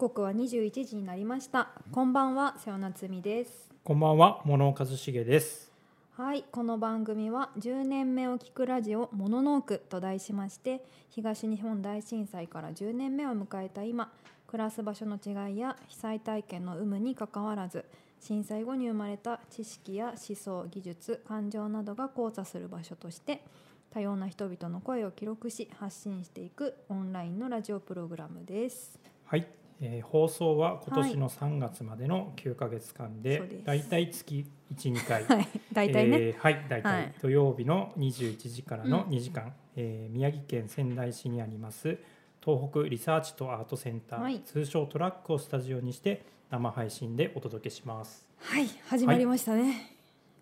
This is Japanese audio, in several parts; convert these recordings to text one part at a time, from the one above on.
刻は21時になりましたこんばんは瀬尾夏美ですこんばんは、物岡一茂です。はいこの番組は10年目を聞くラジオモノノークと題しまして東日本大震災から10年目を迎えた今暮らす場所の違いや被災体験の有無にかかわらず震災後に生まれた知識や思想技術感情などが交差する場所として多様な人々の声を記録し発信していくオンラインのラジオプログラムです。はい、えー放送は今年の3月までの9ヶ月間で、そうです。だいたい月1、2回、はい、大体ね、えーはい、大体、はい。土曜日の21時からのうん。2時間、えー宮城県仙台市にあります東北リサーチとアートセンター、はい。通称トラックをスタジオにして生配信でお届けします。はい、始まりましたね。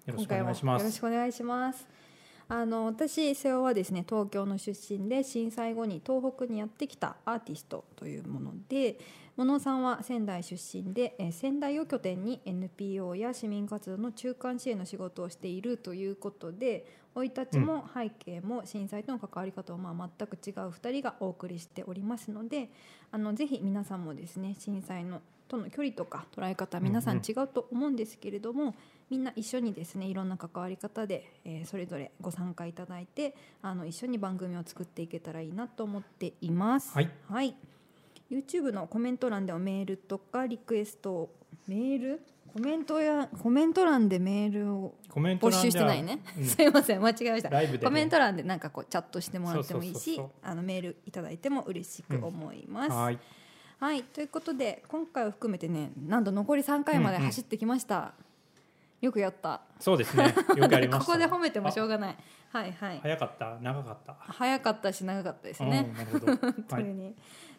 よろしくお願いしま今回もよろしす。くお願いします。あの私瀬尾はですね東京の出身で震災後に東北にやってきたアーティストというもので小野さんは仙台出身で、えー仙台を拠点に NPO や市民活動の中間支援の仕事をしているということで生い立ちも背景も震災との関わり方をまあ全く違う2人がお送りしておりますのであのぜひ皆さんもですね震災のとの距離とか捉え方皆さん。違うと思うんですけれども、みんな一緒にですねいろんな関わり方で、えーそれぞれご参加いただいてあの一緒に番組を作っていけたらいいなと思っています。はい、はい、YouTube のコメント欄ではメールとかリクエストをメール？コメントやコメント欄でメールを募集してないね、うん。すいません間違えました。ライブでね。コメント欄でなんかこうチャットしてもらってもいいしあのメールいただいても嬉しく思います。はい、はいということで今回を含めてねなんと残り3回まで走ってきました、よくやった。そうですね。よくやりました。ここで褒めてもしょうががない。はいはい。早かった、長かった。早かったし長かったですね。うん、なるほど。本当はいに。ね、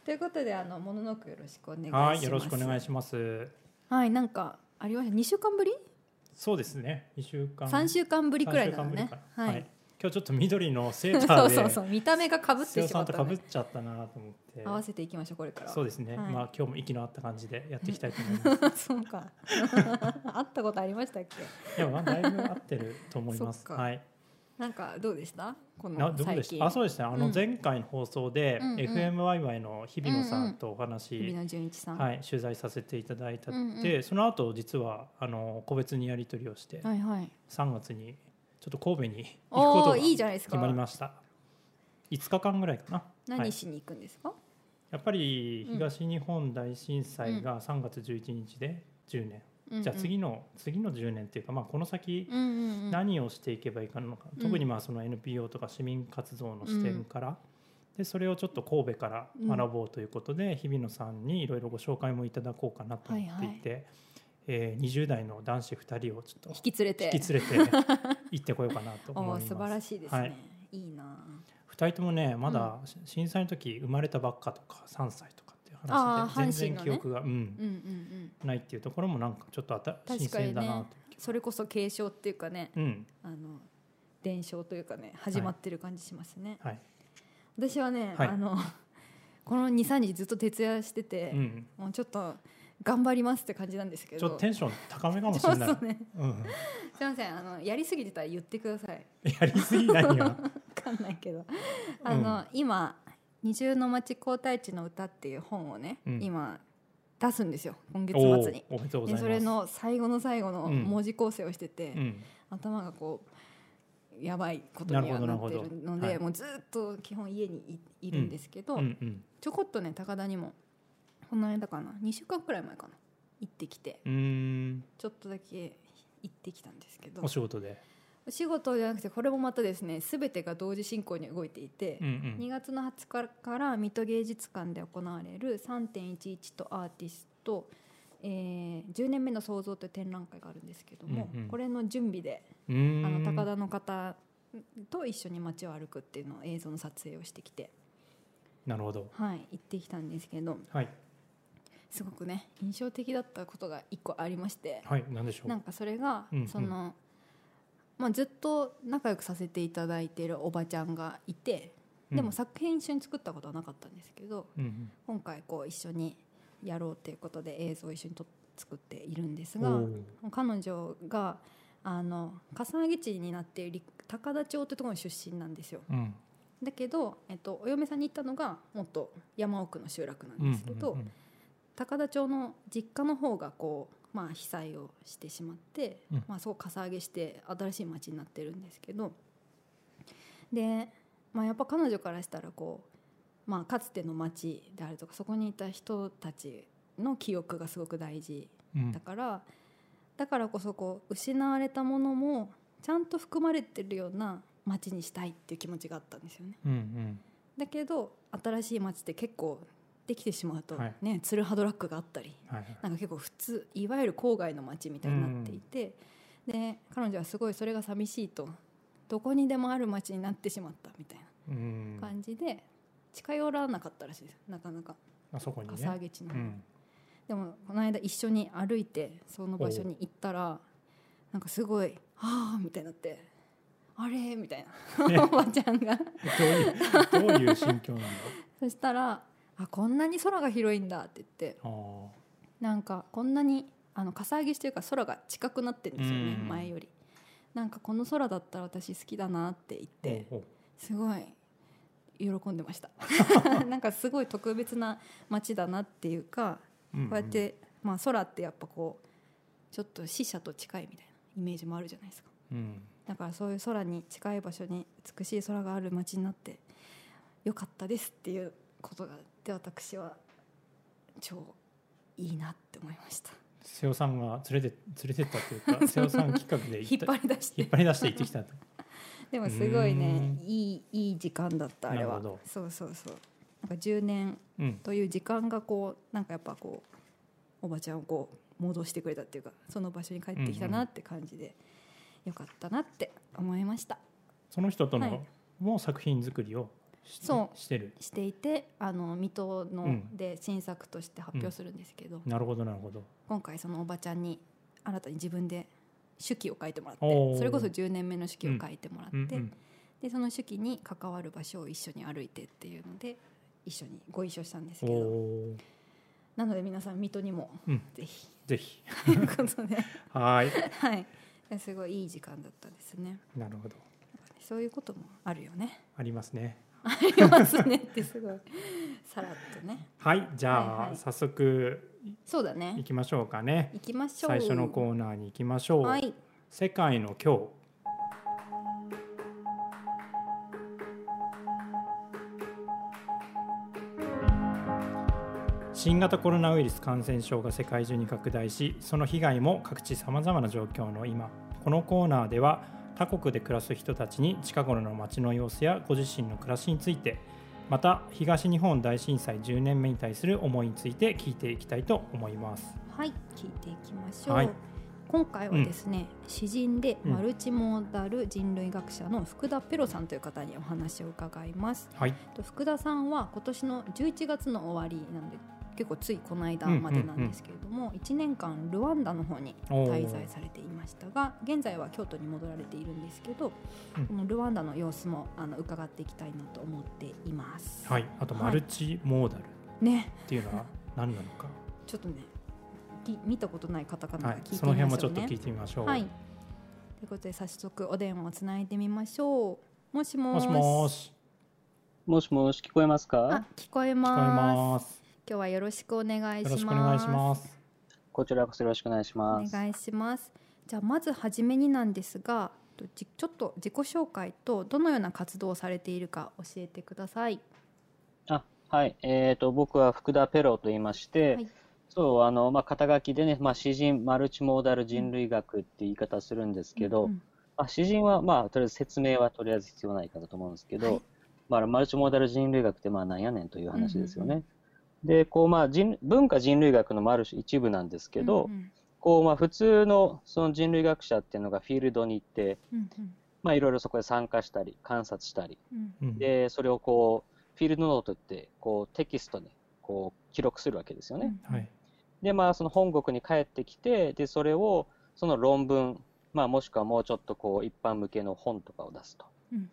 ということであのもののくよろしくお願いしますはい、よろしくお願いします。はいなんかありました？2週間ぶり？そうですね。二週間。3週間ぶりくらいなのねはい、はい。今日ちょっと緑のセータそうーで。そうそう見た目がかぶってしまったのでさんと被っちゃったなと思って。合わせていきましょうこれからはそうですね。はいまあ今日も息の合った感じでやっていきたいと思います。そうか 会ったことありましたっけ？でもまあだいぶ合ってると思います。はい。なんかどうでした？このなどう最近でした？あ、そうですね。あうん。の前回の放送で、うんうん。FM ワイワイの日比野さんとお話、日比野純一さん。はい取材させていただいたうんうん。で、その後実はあの個別にやり取りをして、はいはい。3月にちょっと神戸に行くことがおおいいじゃないですか。決まりました。5日間ぐらいかな。はい。何しに行くんですか、やっぱり東日本大震災が3月11日で10年、うんうんじゃあ次の次の10年っていうか、まあ、この先何をしていけばいいかのか、うん。特にまあその NPO とか市民活動の視点から、でそれをちょっと神戸から学ぼうということで、日比野さんにいろいろご紹介もいただこうかなと思っていて、えー20代の男子2人をちょっと引き連れて。引き連れて 行ってこようかなとお思います。お素晴らしいですね、はい。い、いな。2人ともねまだ震災の時生まれたばっかとか3歳とか話で全然記憶が、うん。うんうんうん。ないっていうところもなんかちょっとあたかにね。新鮮だなそれこそ継承っていうかねうん。あの伝承というかね始まってる感じしますね、はい。私はね、はい。あの この23日ずっと徹夜してて、うんもうちょっと頑張りますって感じなんですけど。ちょっとテンション高めかもしれない。ね。うん、すいません。あのやりすぎてたら言ってください。やりすぎ何が わかんないけど。あの、今「二重の町皇太地の歌」っていう本をね、うん。今出すんですよ今月お末に。おおめでとうございます。でそれの最後の最後のうん。文字構成をしてて、うん。頭がこうやばいことにはななるほってるので、どなるほど。はい。もうずっと基本家にいいるんですけど、うんうんちょこっとね高田にもこの間かな2週間くらい前かな行ってきてうーん。ちょっとだけ行ってきたんですけど。お仕事でお仕事じゃなくてこれもまたですね全てが同時進行に動いていてう、ん2月の20日から水戸芸術館で行われる3.11とアーティスト、えー10年目の創造という展覧会があるんですけども、うんうん。これの準備であの高田の方と一緒に街を歩くっていうのを映像の撮影をしてきて、なるほど。はい、行ってきたんですけどはい。すごくね印象的だったことが一個ありましてはい何でしょう。なんかそれが、うんうん。その、まあ、ずっと仲良くさせていただいているおばちゃんがいてでも作品一緒に作ったことはなかったんですけどうんうん。今回こう一緒にやろうということで映像を一緒にと作っているんですうんが彼女があの笠木地になっている高田町というところの出身なんですよ。うん。だけど、えっと、お嫁さんに行ったのがもっと山奥の集落なんですけど、高田町の実家の方がこう、まあ、被災をしてしまって、うん。まあ、そうかさ上げして新しい町になってるんですけど。で、まあ、やっぱ彼女からしたらこう、まあ、かつての町であるとかそこにいた人たちの記憶がすごく大事うん。だからだからこそこう失われたものもちゃんと含まれてるような町にしたいっていう気持ちがあったんですよね。うんうん。だけど新しい町って結構できてしまうとはい。ね、ツルハドラッグがあったりはいはい。なんか結構普通いわゆる郊外の町みたいになっていて、で彼女はすごいそれが寂しいとどこにでもある町になってしまったみたいうん。な感じで近寄らなかったらしいですなかなか。あそこにね。笠上地の。うん。でもこの間一緒に歩いてその場所に行ったらなんかすごい「ああ」みたいになって「あれ?」みたいな。おばちゃんが。どういうどういう心境なんだ？そしたら「あこんなに空が広いんだ」って言ってあなんかこんなにあのかさ上げしてるから空が近くなってるんですよねうん。前より。なんかこの空だったら私好きだなって言っあてすごい喜んでました。なんかすごい特別な街だなっていうかこうやって、まあ、空ってやっぱこうちょっと死者と近いみたいなイメージもあるじゃないですか。うん。だからそういう空に近い場所に美しい空がある街になってよかったですっていうことがあって私は超いいなって思いました。瀬尾さんが連れて連れてったというか 瀬尾さん企画で行引っ張り出して。引っ張り出して行ってきたと。でもすごいうねんいいいい時間だったあれは。そうそうそう。なんか10年うんという時間がこうなんかやっぱこうおばちゃんをこう戻してくれたっていうかその場所に帰ってきたなって感じで、よかったなって思いました。その人とはい。のもう作品作りをそう。してる。していてあの水戸の、うん。で新作として発表するんですけど、なるほどなるほど。今回そのおばちゃんに新たに自分で手記を書いてもらってそれこそ10年目の手記を書いてもらって、うん。うんでその手記に関わる場所を一緒に歩いてっていうので一緒にご一緒したんですおけど。おなので皆さん水戸にもうん。ぜひ。ぜひ。ということで。はーい。はい。すごいいい時間だったですね。なるほど。そういうこともあるよね。ありますねありますねってすごい。さらっとね。はいじゃあ、はいはい。早速そうだね。行きましょうかね。行きましょう。最初のコーナーに行きましょう、はい。世界の今日。新型コロナウイルス感染症が世界中に拡大しその被害も各地さまざまな状況の今。このコーナーでは他国で暮らす人たちに近頃の街の様子やご自身の暮らしについてまた東日本大震災10年目に対する思いについて聞いていきたいと思います。はい聞いていきましょう、はい。今回はですね、詩人でうん。マルチモーダル人類学者の福田ペロさんという方にお話を伺います。はい、と福田さんは今年の11月の終わりなんで結構ついこの間までなんですけれども、1年間ルワンダの方に滞在されていましたが現在は京都に戻られているんですけど、うん。このルワンダの様子もあの伺っていきたいなと思っています。はい、あとはい。マルチモーダルっねていうのは何なのか、ちょっとねき見たことないカタカナはい。が聞いてみましょうね。その辺もちょっと聞いてみましょう。はい。ということで早速お電話をつないでみましょう。もしももしもし、もしもし聞こえますあか聞こえ聞こえます。今日はよろしくお願いします。よろしくお願いします。こちらこそよろしくお願いしおます。願いします。じゃあまずはじめになんですが、ちょっと自己紹介とどのような活動をされているか教えてください。あ、はい。えっ、と、僕は福田ペロと言いまして、はいそう、あの、まあ、肩書きでね、まあ、詩人、マルチモーダル人類学って言い方するんですけど、うんまあ、詩人は、まあ、とりあえず説明はとりあえず必要ないかなと思うんですけど、はいまあ、マルチモーダル人類学って、まあ、なんやねんという話ですよね。で、こう、まあ、人文化人類学のまあある種一部なんですけど、うんうん。こう、まあ、普通のその人類学者っていうのがフィールドに行って、うんまあ、いろいろそこで参加したり、観察したり、うんうん、で、それをこう、フィールドノートって、こう、テキストに、こう、記録するわけですよね。うんはい、で、まあ、その本国に帰ってきて、で、それを、その論文、まあ、もしくはもうちょっとこう、一般向けの本とかを出すと。うん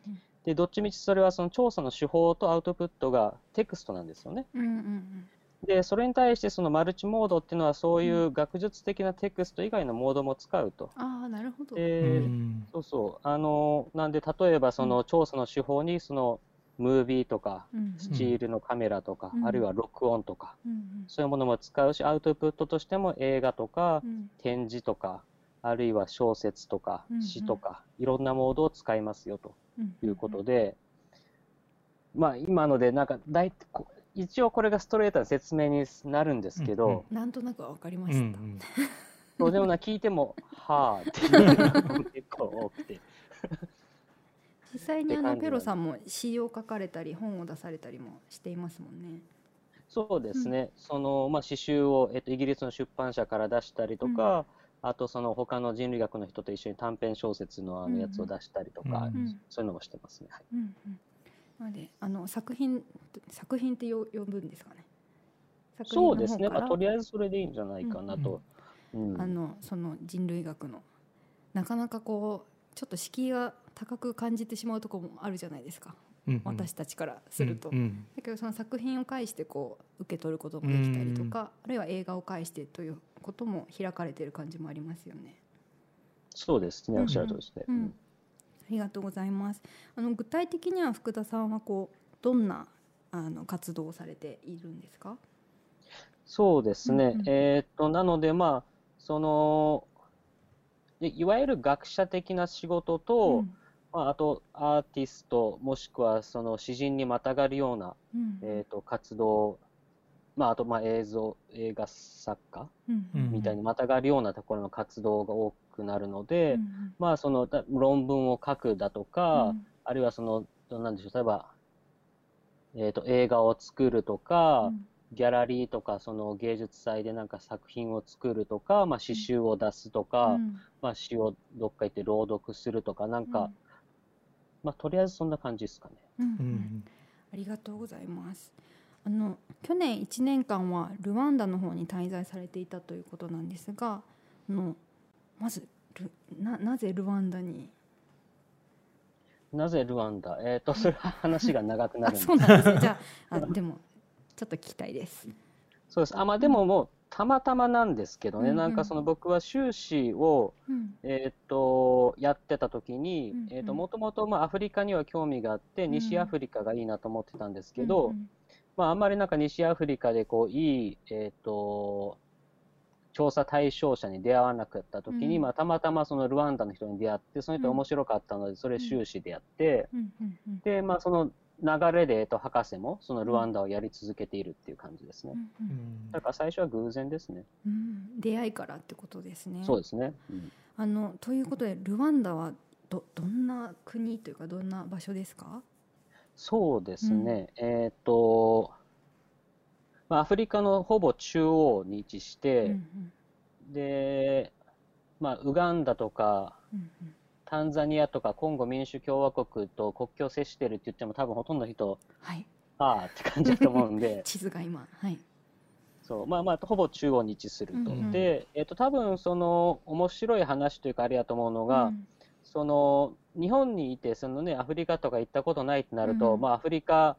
で、どっちみちそれはその調査の手法とアウトプットがテクストなんですよね。うんうんうんで、それに対してそのマルチモードっていうのはそういう学術的なテクスト以外のモードも使うと。ああなるほど。そうそう。あの、なんで、例えばその調査の手法に、その、ムービーとか、スチールのカメラとか、うんあるいは録音とか、うんそういうものも使うし、アウトプットとしても映画とかう、ん展示とか、あるいは小説とかうんうん、詩とか、いろんなモードを使いますよとうん。いうことで、まあ今のでなんか大体こ一応これがストレートな説明になるんですけど、うんうん。なんとなくわかりまうんうした。ん。そうでもな聞いても、はあっていうのが結構多くて。実際にあのペロさんも詩を書かれたり本を出されたりもしていますもんね。そうですね、そのまあ、詩集を、えっと、イギリスの出版社から出したりとか、あとその他の人類学の人と一緒に短編小説のあうんうんのやつを出したりとか、うんうん。そういうのもしてますね。はい。うんうん。なのであの作品作品ってよ呼ぶんですかね。作品のそうですね、まあ、とりあえずそれでいいんじゃないかなと。うん。あのその人類学のなかなかこうちょっと敷居が高く感じてしまうところもあるじゃないですか、うん私たちからすると。うんうん。だけどその作品を介してこう受け取ることもできたりとか、あるいは映画を介してということも開かれている感じもありますよね。そうですね、うんおっしゃるとりですね。うんありがとうございます。あの具体的には福田さんはこうどんなあの活動をされているんですか？そうですね、うんうんえーっと、なので、まあ、その、いいわゆる学者的な仕事と、うんまあ、あとアーティスト、もしくはその詩人にまたがるような、うんえー、と活動、まあ、あとまあ映像、映画作家うんうん。みたいにまたがるようなところの活動が多くなるので、うんまあ、そのだ論文を書くだとか、うんあるいはその、なんでしょう、例えば、えー、と映画を作るとか、うん。ギャラリーとかその芸術祭でなんか作品を作るとか、まあ、詩集を出すとか、うん。まあ、詩をどっか行って朗読するとか、なんか、まあ、とりあえずそんな感じですかね。うんううんん。ありがとうございます。あの去年1年間はルワンダの方に滞在されていたということなんですが、あのまずルななぜルワンダに？なぜルワンダ？えっ、と、それは話が長くなあ、るんですそうなんですね。じゃあ、あでもちょっと聞きたいです。そうです。あ、まあでももう、たまたまなんですけどね、うんうんなんかその僕は修士を、うんえっ、と、やってた時にうんうん、えっ、と、もともとまあアフリカには興味があって、ん西アフリカがいいなと思ってたんですけど、うんまああんまりなんか西アフリカでこう、いい、えっ、と、調査対象者に出会わなかった時に、うん。まあたまたまそのルワンダの人に出会って、その人面白かったので、それ修士でやって、うん。で、まあその流れで、えっと、博士もそのルワンダをやり続けているっていう感じですね。だから最初は偶然ですね。うん。出会いからってことですね。そうですね。うん。あのということでルワンダはどどんな国というかどんな場所ですか？そうですね。えっと、まあ、アフリカのほぼ中央に位置しうんて、で、まあ、ウガンダとか、うんタンザニアとかコンゴ民主共和国と国境を接してるって言っても多分ほとんどの人、はい。ああって感じだと思うんで、地図が今はい。そう、まあまあ、ほぼ中央に位置すると。うんうんで、えっと、多分その面白い話というかあれやと思うのが、うんその日本にいてその、ね、アフリカとか行ったことないってなると、うん。まあ、アフリカっ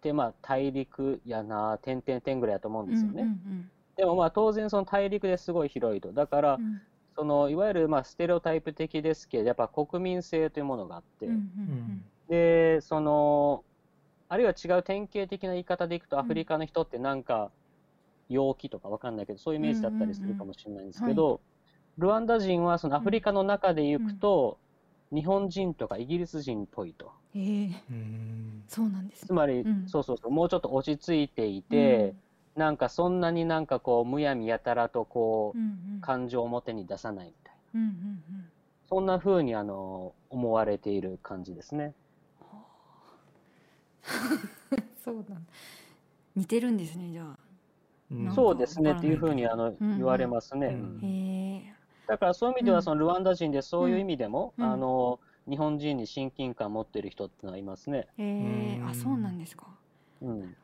てまあ大陸やな、点々点ぐらいやと思うんですよね。うんでもまあ当然その大陸ですごい広いと。だから、うん。うんそのいわゆるまあステレオタイプ的ですけど、やっぱ国民性というものがあって、うんうんで、その、あるいは違う典型的な言い方でいくと、ん。アフリカの人ってなんか、陽気とかわかんないけど、そういうイメージだったりするかもしれないんですけど、ルワンダ人はそのアフリカの中で行くと、日本人とかイギリス人っぽいと。うんええうんそうなんですね。つまり、うんそうそうそう、もうちょっと落ち着いていて、なんかそんなになんかこう、むやみやたらとこう、うんうんうん感情を表に出さないみたいな。うんうんそんな風にあの思われている感じですね。うん そうなんだ。似てるんですねじゃあ。そうですねっていう風にあのんうん言われますね。うんうんへえ。だからそういう意味でうん。はそのルワンダ人でそういう意味でも、うん。あの日本人に親近感を持っている人っていうのはいますね。へえうん。あそうなんですか。うん、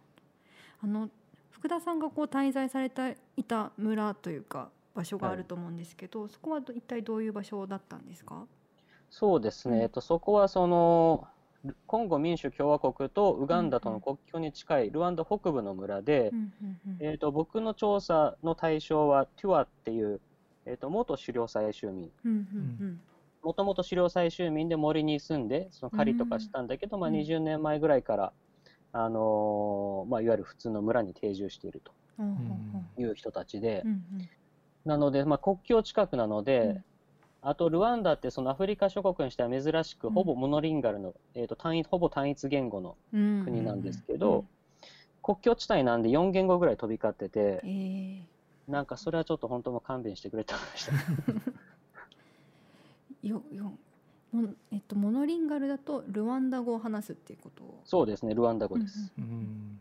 あの福田さんがこう滞在されていた村というか場所があると思うんですけど、そこはど一体どういう場所だったんですか？そうですね、うん。えっと、そこはそのコンゴ民主共和国とウガンダとの国境に近いルワンダ北部の村で、うんうんうん。えっと僕の調査の対象はテュアっていう、えっと元狩猟採集民。うんうんもともと狩猟採集民で森に住んで、その狩りとかしたんだけど、まあ、20年前ぐらいから、あのー、まあ、いわゆる普通の村に定住しているという人たちで、なので、まあ、国境近くなので、あとルワンダってそのアフリカ諸国にしては珍しく、ほぼモノリンガルの、えー、と単一ほぼ単一言語の国なんですけど、国境地帯なんで4言語ぐらい飛び交ってて、えー、なんかそれはちょっと本当も勘弁してくれたました。よよえっと、モノリンガルだとルワンダ語を話すっていうことそうですねルワンダ語です、うんうんうん、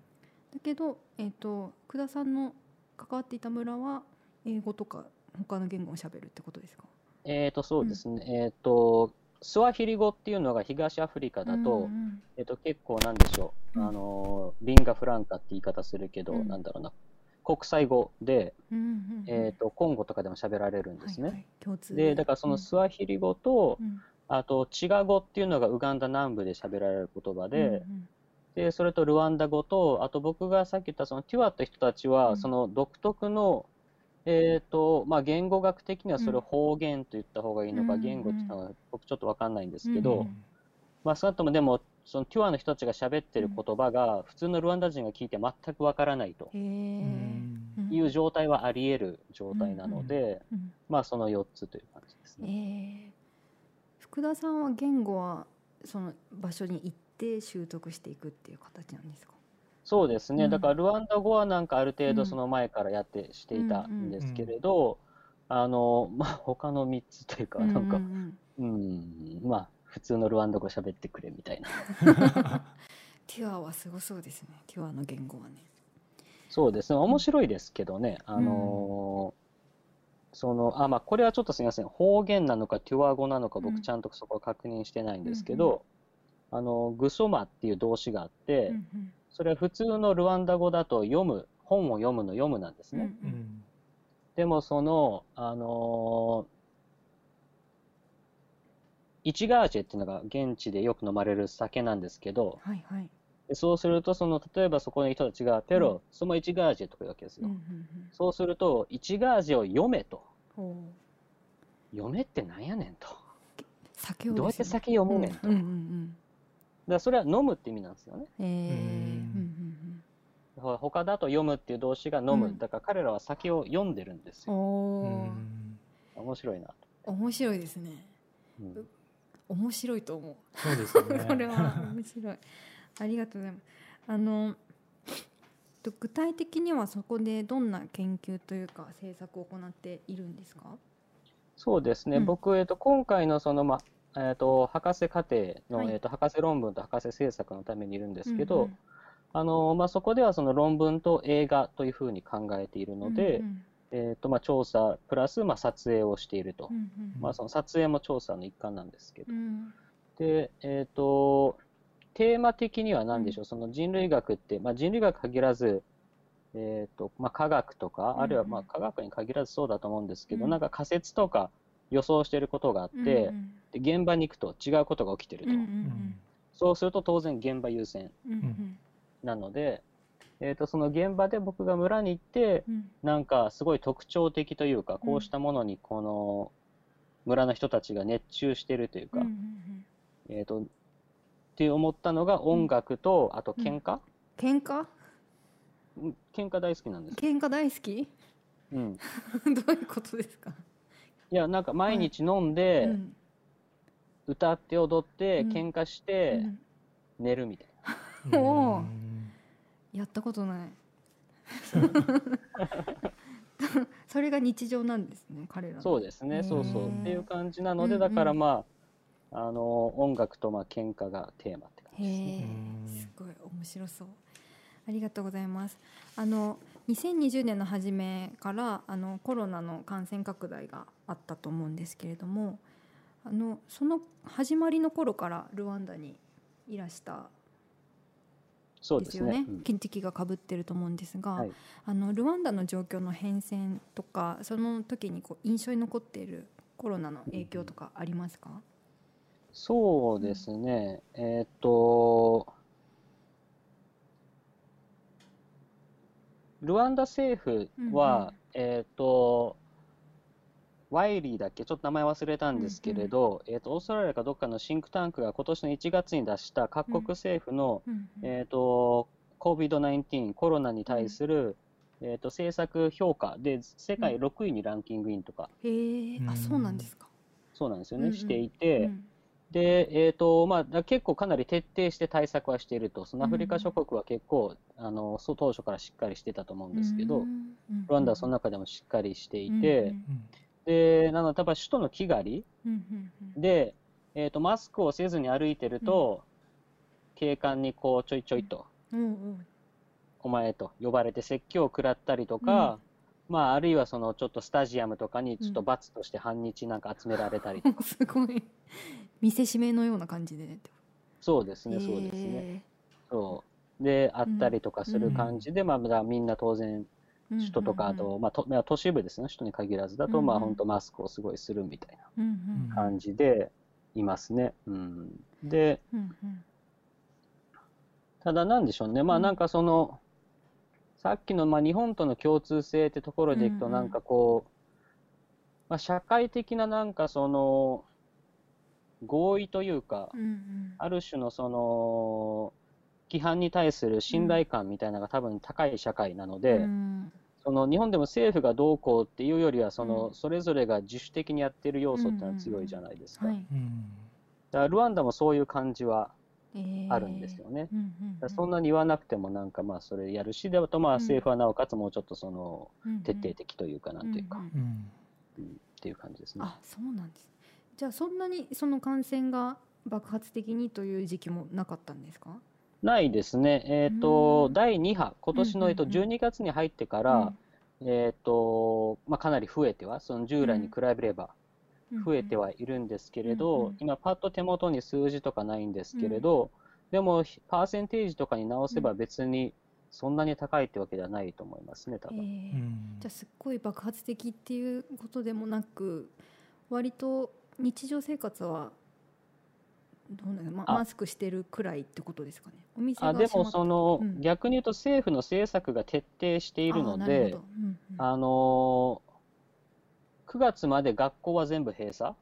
だけど、えっと、久田さんの関わっていた村は英語とか他の言語をしゃべるってことですか？えっ、とそうですね、うん、えっ、とスワヒリ語っていうのが東アフリカだと、うんうん、えっ、と結構なんでしょう、うん、あのリンガフランカって言い方するけど、うん、なんだろうな国際語で、うんうんうん、えーと、コンゴとかでも喋られるんですね。はいはい、でだからそのスワヒリ語と、うん、あとチガ語っていうのがウガンダ南部で喋られる言葉でうんうん、でそれとルワンダ語とあと僕がさっき言ったそのティワって人たちは、その独特の、えーとまあ、言語学的にはそれを方言と言った方がいいのか、言語って言ったのは僕ちょっと分かんないんですけど、うんうん、まあ、少なくともでもそのテュアの人たちが喋ってる言葉が普通のルワンダ人が聞いて全くわからないと。いう状態はあり得る状態なので、まあその4つという感じですね。福田さんは言語はその場所に行って習得していくっていう形なんですか？そうですね、だからルワンダ語はなんかある程度その前からやってしていたんですけれど、あのまあ他の3つというかなんか、うん、うん、まあ普通のルワンダ語喋ってくれみたいな。ティアはすごそうですね。ティアの言語はね。そうです。ね面白いですけどね、あのー、そのあまあこれはちょっとすみません。方言なのかテュア語なのか僕ちゃんとそこは確認してないんですけど、うん、あのグソマっていう動詞があって、うんうん、それは普通のルワンダ語だと読む本を読むの読むなんですね、うんうん、でもそのあのーイチガージェっていうのが現地でよく飲まれる酒なんですけど、はいはい、でそうするとその例えばそこの人たちが「ペロ、うん、そのイチガージェ」とか言うわけですよ、うんうんうん、そうすると「イチガージェを読め」と「読めってなんやねん」と。酒を、ね、どうやって酒読むねんと、うんうんうん、だからそれは飲むって意味なんですよね、えー。うん。うん、他だと読むっていう動詞が飲む、うん、だから彼らは酒を読んでるんですよ。面白いなと。面白いですね、うん面白いと思う。そうですね。これは面白い。ありがとうございます。あの具体的にはそこでどんな研究というか政策を行っているんですか？そうですね。うん、僕えっと今回のそのまえっ、ー、と博士課程の、はい、えっ、と博士論文と博士政策のためにいるんですけど。うんうんあのまあ、そこではその論文と映画というふうに考えているので、うんうん、えーとまあ、調査プラス、まあ、撮影をしていると、うんうんまあ、その撮影も調査の一環なんですけど、うん、で、えーと、テーマ的には何でしょう、うん、その人類学って、まあ、人類学限らず、えーとまあ、科学とか、あるいはまあ科学に限らずそうだと思うんですけど、うん、なんか仮説とか予想していることがあって、で現場に行くと違うことが起きてると、そうすると当然現場優先なので、えーと、その現場で僕が村に行って、うん、なんかすごい特徴的というか、こうしたものにこの村の人たちが熱中してるというか、うんうんうん、えっ、ー、とって思ったのが音楽と、あと喧嘩、うん、喧嘩？喧嘩大好きなんです喧嘩大好き？うん。どういうことですか？いやなんか毎日飲んで、はい。うん、歌って踊って喧嘩して、寝るみたいな、おおやったことない。それが日常なんですね彼らそうですね。そうそう。っていう感じなので、だからまああの音楽とまあ喧嘩がテーマって感じですね。すごい面白そう。ありがとうございます。あの2020年の初めからあのコロナの感染拡大があったと思うんですけれどもあのその始まりの頃からルワンダにいらしたですよね。金敵がかぶってると思うんですが、はい、あのルワンダの状況の変遷とかその時にこう印象に残っているコロナの影響とかありますか、そうですね、うん、えー、っとルワンダ政府は、うんうん、えー、っとワイリーだっけ、ちょっと名前忘れたんですけれど、えっ、と、オーストラリアかどっかのシンクタンクが今年の1月に出した各国政府の、うんえっ、と、COVID-19、コロナに対する、えっ、と、政策評価で、世界6位にランキングインとか、へえ、あ、そうなんですか。そうなんですよね、うんうん。していて、うん。で、えっ、と、まあ、だ結構かなり徹底して対策はしていると、そのアフリカ諸国は結構、あの、そう当初からしっかりしてたと思うんですけど、うんうんルワンダはその中でもしっかりしていて、うんうんで、なので、やっぱ首都のキガリうんうんうん。で、えっ、と、マスクをせずに歩いてると、警官にこう、ちょいちょいと、うんお前と呼ばれて説教を食らったりとか、まあ、あるいはその、ちょっとスタジアムとかにちょっと罰として半日なんか集められたりとか、うん、すごい。見せしめのような感じでね。そうですね、そうですね。そう。で、あったりとかする感じで、まあ、だからみんな当然、首都とか、あと、まあ、とまあ都市部ですね、首都に限らずだと、まあ、本当マスクをすごいするみたいな。感じでいますね。うん。で、ただなんでしょうね、まあうん。なんかその、さっきのまあ日本との共通性ってところでいくと、なんかこう、まあ、社会的ななんかその、合意というか、ある種のその、規範に対する信頼感みたいなのが多分高い社会なので、うんその日本でも政府がどうこうっていうよりは、その、うん。それぞれが自主的にやってる要素ってのは強いじゃないですか。だからルワンダもそういう感じはえーあるんですよね。そんなに言わなくてもなんかまあそれやるし、であとまあうん。政府はなおかつもうちょっとその徹底的というかなんていうか、っていう感じですね。あそうなんです。じゃあそんなにその感染が爆発的にという時期もなかったんですか？ないですね。えっ、と、うん。第2波、今年の、えっとうんうん。うん12月に入ってから、えっ、と、まあかなり増えては、その従来に比べればうん増えてはいるんですけれど、うんうん。今パッと手元に数字とかないんですけれど、でもパーセンテージとかに直せば別にそんなに高いってわけではないと思いますね、多分。えーうん。じゃあすっごい爆発的っていうことでもなく割と日常生活はどうなんだまあ。マスクしてるくらいってことですかね？お店があでもその、うん。逆に言うと政府の政策が徹底しているのでるほど。うんあのー、9月まで学校は全部閉鎖。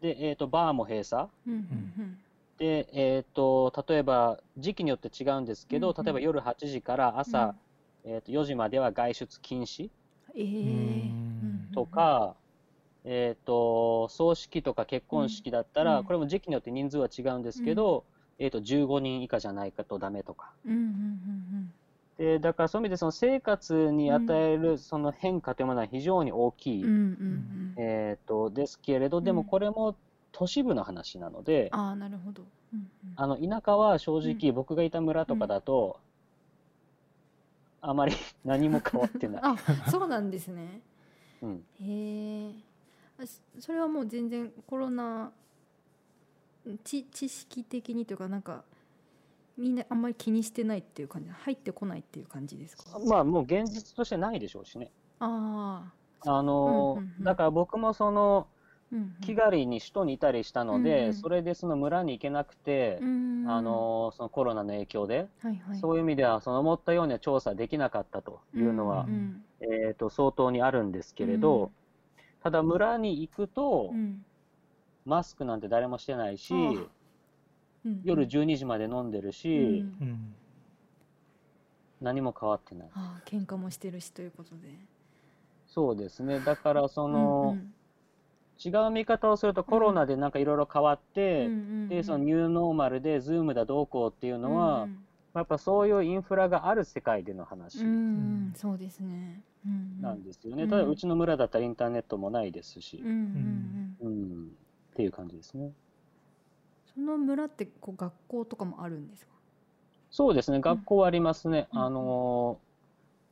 で、えー、とバーも閉鎖。うんうんで、えー、と例えば時期によって違うんですけど、うんうん。例えば夜8時から朝、えー、と4時までは外出禁止。えー。うん。とか、えー、と葬式とか結婚式だったら、うん。これも時期によって人数は違うんですけど、えー、と15人以下じゃないかとダメとか。うんうんうんでだからそういう意味でその生活に与えるその変化というものは非常に大きい、うんうんうん。うんえー、とですけれど、でもこれも都市部の話なので、ああなるほど。うんうん。あの田舎は正直、僕がいた村とかだと、あまり何も変わってない。あそうなんですね。うん、へえそれはもう全然コロナ知知識的にというかなんかみんなあんまり気にしてないっていう感じ入ってこないっていう感じですか？まあもう現実としてないでしょうしね。あああのうんうんうん。だから僕もそのうんうん。キガリに首都にいたりしたので、うんうん。それでその村に行けなくて、うんあのそのコロナの影響で、はいはい。そういう意味ではその思ったようには調査できなかったというのは、うん。えー、と相当にあるんですけれど、うんただ村に行くと、うん。マスクなんて誰もしてないし、あうん。夜12時まで飲んでるし、うん。うん何も変わってない。ああ喧嘩もしてるしということで。そうですね。だからその、うん違う見方をするとコロナでなんかいろいろ変わっうんて、うんうん。で、そのニューノーマルで Zoom だどうこうっていうのは、うんやっぱそういうインフラがある世界での話そうですね。うんなんですよね。うん。ただうちの村だったらインターネットもないですし。うん、うんうんうん、っていう感じですね。その村ってこう学校とかもあるんですか？そうですね、学校はありますね。うん。あのー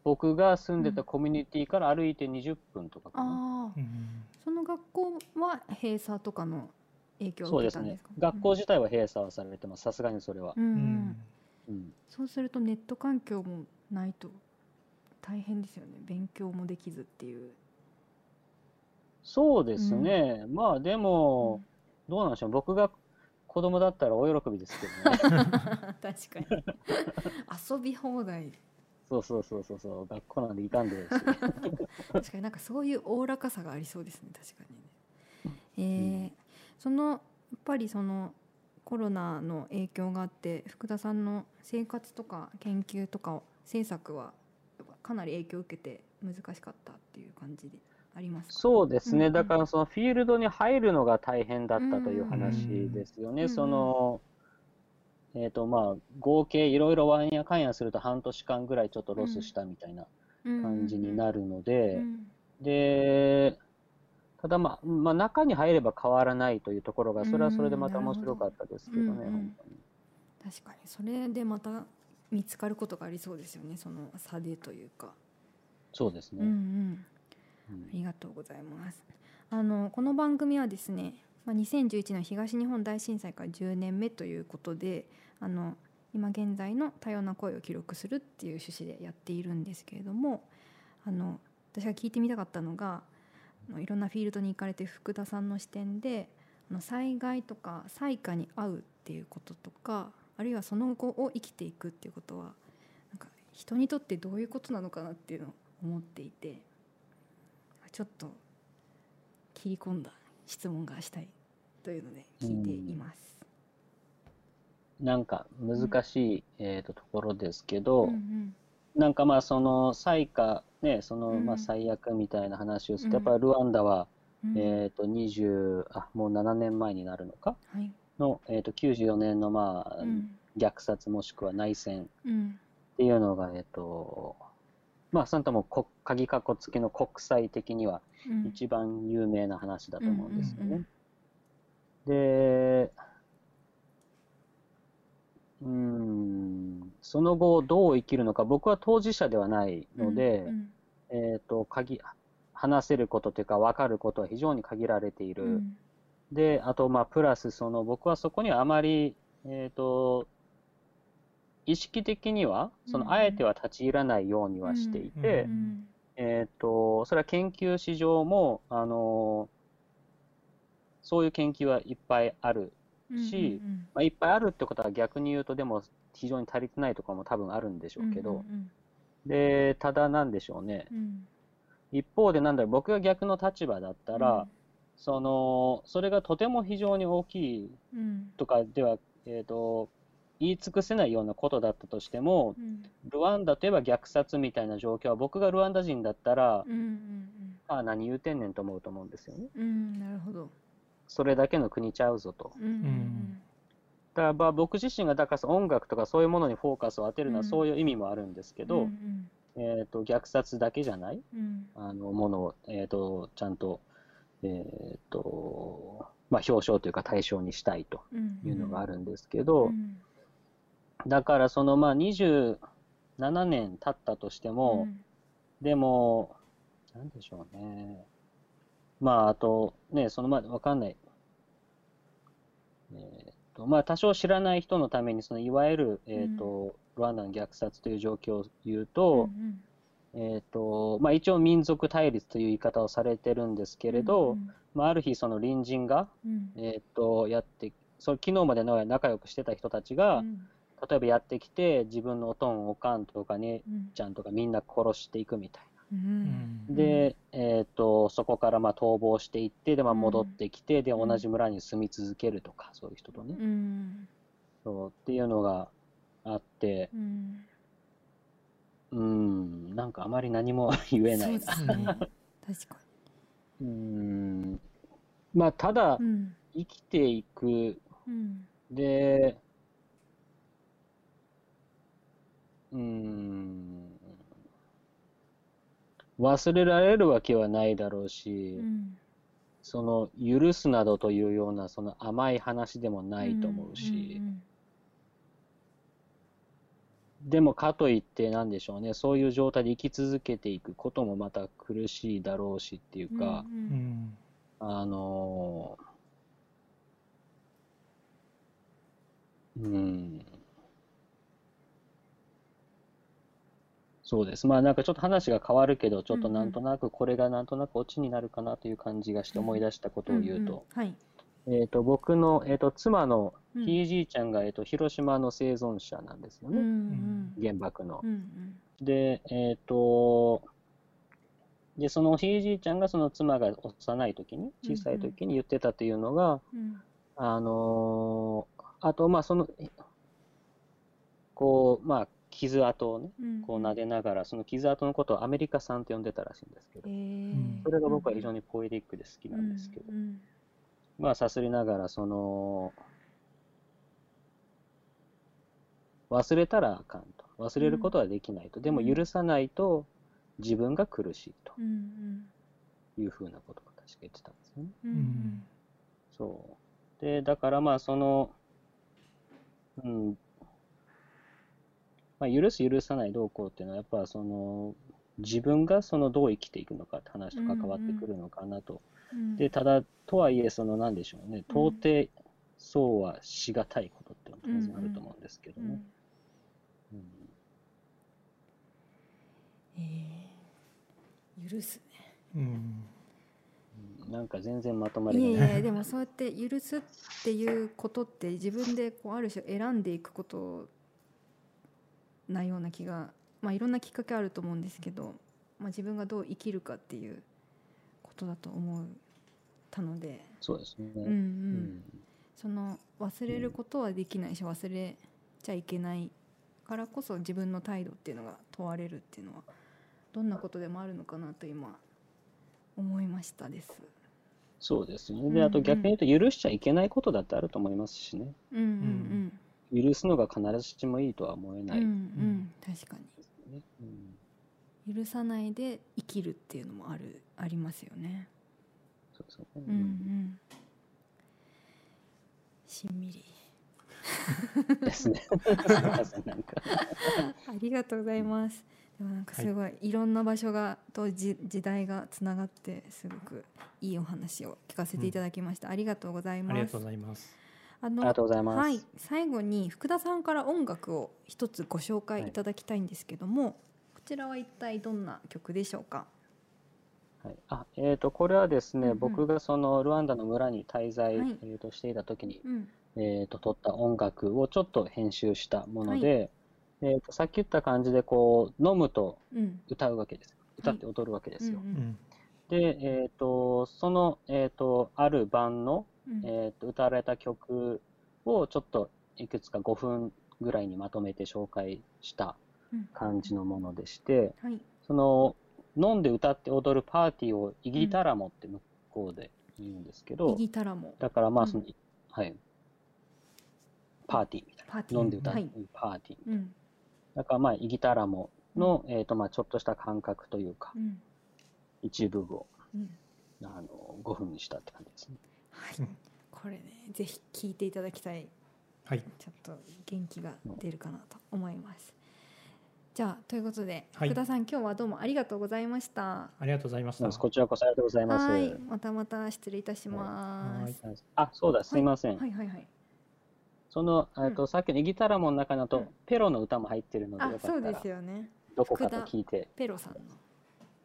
僕が住んでたコミュニティから歩いて20分とかかな。その学校は閉鎖とかの影響をそうですね受けたんですか。学校自体は閉鎖はされてます。さすがにそれは。う。ん、ううんんうん。そうするとネット環境もないと大変ですよね勉強もできずっていう、そうですね。まあでも、どうなんでしょう。僕が子供だったら大喜びですけどね。確かに遊び放題そうそうそうそうそう学校なんでいかんでるし 確かになんかそういうおおらかさがありそうですね確かにね。えー、そのやっぱりそのコロナの影響があって福田さんの生活とか研究とか制作はかなり影響を受けて難しかったっていう感じでありますか？そうですね、うんうん、だからそのフィールドに入るのが大変だったという話ですよね。うんうん、そのえっ、ー、とまあ合計いろいろワンやかんやすると半年間ぐらいちょっとロスしたみたいな感じになるので、でただまあ、まあ、中に入れば変わらないというところがそれはそれでまた面白かったですけどね、うん。うん、確かに。それでまた見つかることがありそうですよね。その差でというか。そうですね、うんうん。ありがとうございます。あのこの番組はですね、まあ、2011年東日本大震災から10年目ということであの今現在の多様な声を記録するっていう趣旨でやっているんですけれどもあの私が聞いてみたかったのがいろんなフィールドに行かれて福田さんの視点で災害とか災禍に遭うっていうこととかあるいはその後を生きていくっていうことはなんか人にとってどういうことなのかなっていうのを思っていてちょっと切り込んだ質問がしたいというので聞いています。なんか難しい、うん、えーと、ところですけど、うんうんなんかまあその災禍ねそのまあ最悪みたいな話をすると、やっぱりルワンダは、えっ、と20あもう7年前になるのか、の、えー、と94年のまあ、虐殺もしくは内戦。っていうのが、えっ、とまあそのとも鍵かっこ付きの国際的には一番有名な話だと思うんですよね。でうんその後どう生きるのか僕は当事者ではないので、うんうん、えっ、ー、と鍵話せることというか分かることは非常に限られている、うん、であとまあプラスその僕はそこにはあまり、えっ、ー、と意識的にはそのあえては立ち入らないようにはしていて、えっ、ー、とそれは研究史上もあのそういう研究はいっぱいあるし、うんうんうん、まあ、いっぱいあるってことは逆に言うとでも非常に足りてないとかも多分あるんでしょうけど、うんうんうん、でただなんでしょうね、うん、一方でなんだろう僕が逆の立場だったら、うん、そのそれがとても非常に大きいとかでは、えーと、言い尽くせないようなことだったとしても、ルワンダといえば虐殺みたいな状況は僕がルワンダ人だったら、うんうんうん、ああ何言うてんねんと思うと思うんですよね。うん、なるほど。それだけの国ちゃうぞと。うん、だからまあ僕自身がだから音楽とかそういうものにフォーカスを当てるのはそういう意味もあるんですけど、うんえーと、虐殺だけじゃない、うん、あのものを、えーと、ちゃんと,、えーとまあ、表彰というか対象にしたいというのがあるんですけど、うんうん、だからそのまあ27年経ったとしても、でもなんでしょうね。まあ、あと、ね、そのまあ、わかんない。えーとまあ、多少知らない人のために、そのいわゆる、えーと、うん、ルワンダの虐殺という状況を言うと、えーとまあ、一応民族対立という言い方をされてるんですけれど、まあ、ある日、その隣人が、うん、えーと、やってそ昨日までの仲良くしてた人たちが、うん、例えばやってきて、自分のおとん、おかんとかね、ちゃんとかみんな殺していくみたいな。で、えーと、そこからまあ逃亡していってで、まあ、戻ってきて、で同じ村に住み続けるとかそういう人とね、そうっていうのがあって。うん。なんかあまり何も 言えないな。確かに。うん。まあただ、生きていく、でうん忘れられるわけはないだろうし、うん、その許すなどというようなその甘い話でもないと思うし、うんうんうん、でもかといってなんでしょうねそういう状態で生き続けていくこともまた苦しいだろうしっていうか、うんうん、あのうんそうです。まあなんかちょっと話が変わるけど、ちょっとなんとなくこれがなんとなくオチになるかなという感じがして思い出したことを言うと、はい、えっ、と僕の、えーと、妻のひいじいちゃんが、えーと、広島の生存者なんですよね、うんうん、原爆の。うんうん、で、えっ、と、で、そのひいじいちゃんがその妻が幼い時に、小さい時に言ってたというのが、うん。あのーあと、まあ、その、こう、まあ、傷跡をね、うんこう撫でながら、その傷跡のことをアメリカ産って呼んでたらしいんですけど。え、ー。んそれが僕は非常にポエティックで好きなんですけど、うん。まあ、さすりながら、その、忘れたらあかんと。忘れることはできないと。でも許さないと自分が苦しいと。うんうん。いうふうなことを確か言ってたんですよね。ううんん。そう。で、だからまあその、うん、まあ、許す許さないどうこうっていうのはやっぱその自分がそのどう生きていくのかって話と関わってくるのかなと。うん。で、ただ、とはいえ、そのなんでしょうね、到底そうはしがたいことっていうのは当然あると思うんですけどね。うんうん。えー許すうん。うん。なんか全然まとまりい。やいやでもそうやって許すっていうことって自分でこうある種選んでいくことなような気がまあいろんなきっかけあると思うんですけど、まあ、自分がどう生きるかっていうことだと思ったので、そうですね。うんううんんその忘れることはできないし忘れちゃいけないからこそ自分の態度っていうのが問われるっていうのはどんなことでもあるのかなと今思いましたです。そうですね。うんうんで、あと逆に言うと、許しちゃいけないことだってあると思いますしね。うんうん許すのが必ずしもいいとは思えうん、ないうんうん、確かですね。うんに許さないで生きるっていうのもあるありますよね。そうそうねうんうん。しんみり。ですね。ありがとうございます。でもなんかすごい、い、ろんな場所がとじ時代がつながってすごくいいお話を聞かせていただきました。ありがとうございます。ありがとうございます。あのありがとうございます。はい、最後に福田さんから音楽を一つご紹介いただきたいんですけども、こちらは一体どんな曲でしょうか？はい、あえー、とこれはですね、うんうん。僕がそのルワンダの村に滞在、はい。えー、としていた時に、うん、えー、と撮った音楽をちょっと編集したもので、えー、とさっき言った感じでこう飲むとうん、歌うわけです。歌って踊るわけですよ。うんうん。で、えー、とその、えー、とある版の、うん。えー、と歌われた曲をちょっといくつか5分ぐらいにまとめて紹介したうん。感じのものでして、はい、その飲んで歌って踊るパーティーをイギタラモって向こうで言うんですけど、イギタラも。だからまあうん。その、はい。パーティーみたいな。飲んで歌う、はい、パーティーうん、だからまあイギタラモの、えーとまあ、ちょっとした感覚というかうん、一部をうん。あの5分にしたって感じですねはい。うん、これねぜひ聞いていただきたい。はい。ちょっと元気が出るかなと思います。じゃあということで、はい。福田さん今日はどうもありがとうございました。ありがとうございました。こちらこそありがとうございます。はい。またまた失礼いたします。あそうだすいません、はいはいはい。その、えーとうん。さっきのイギタラモの中だと、うん。ペロの歌も入ってるのであよかったらそうですよね。どこかと聞いて。ペロさんの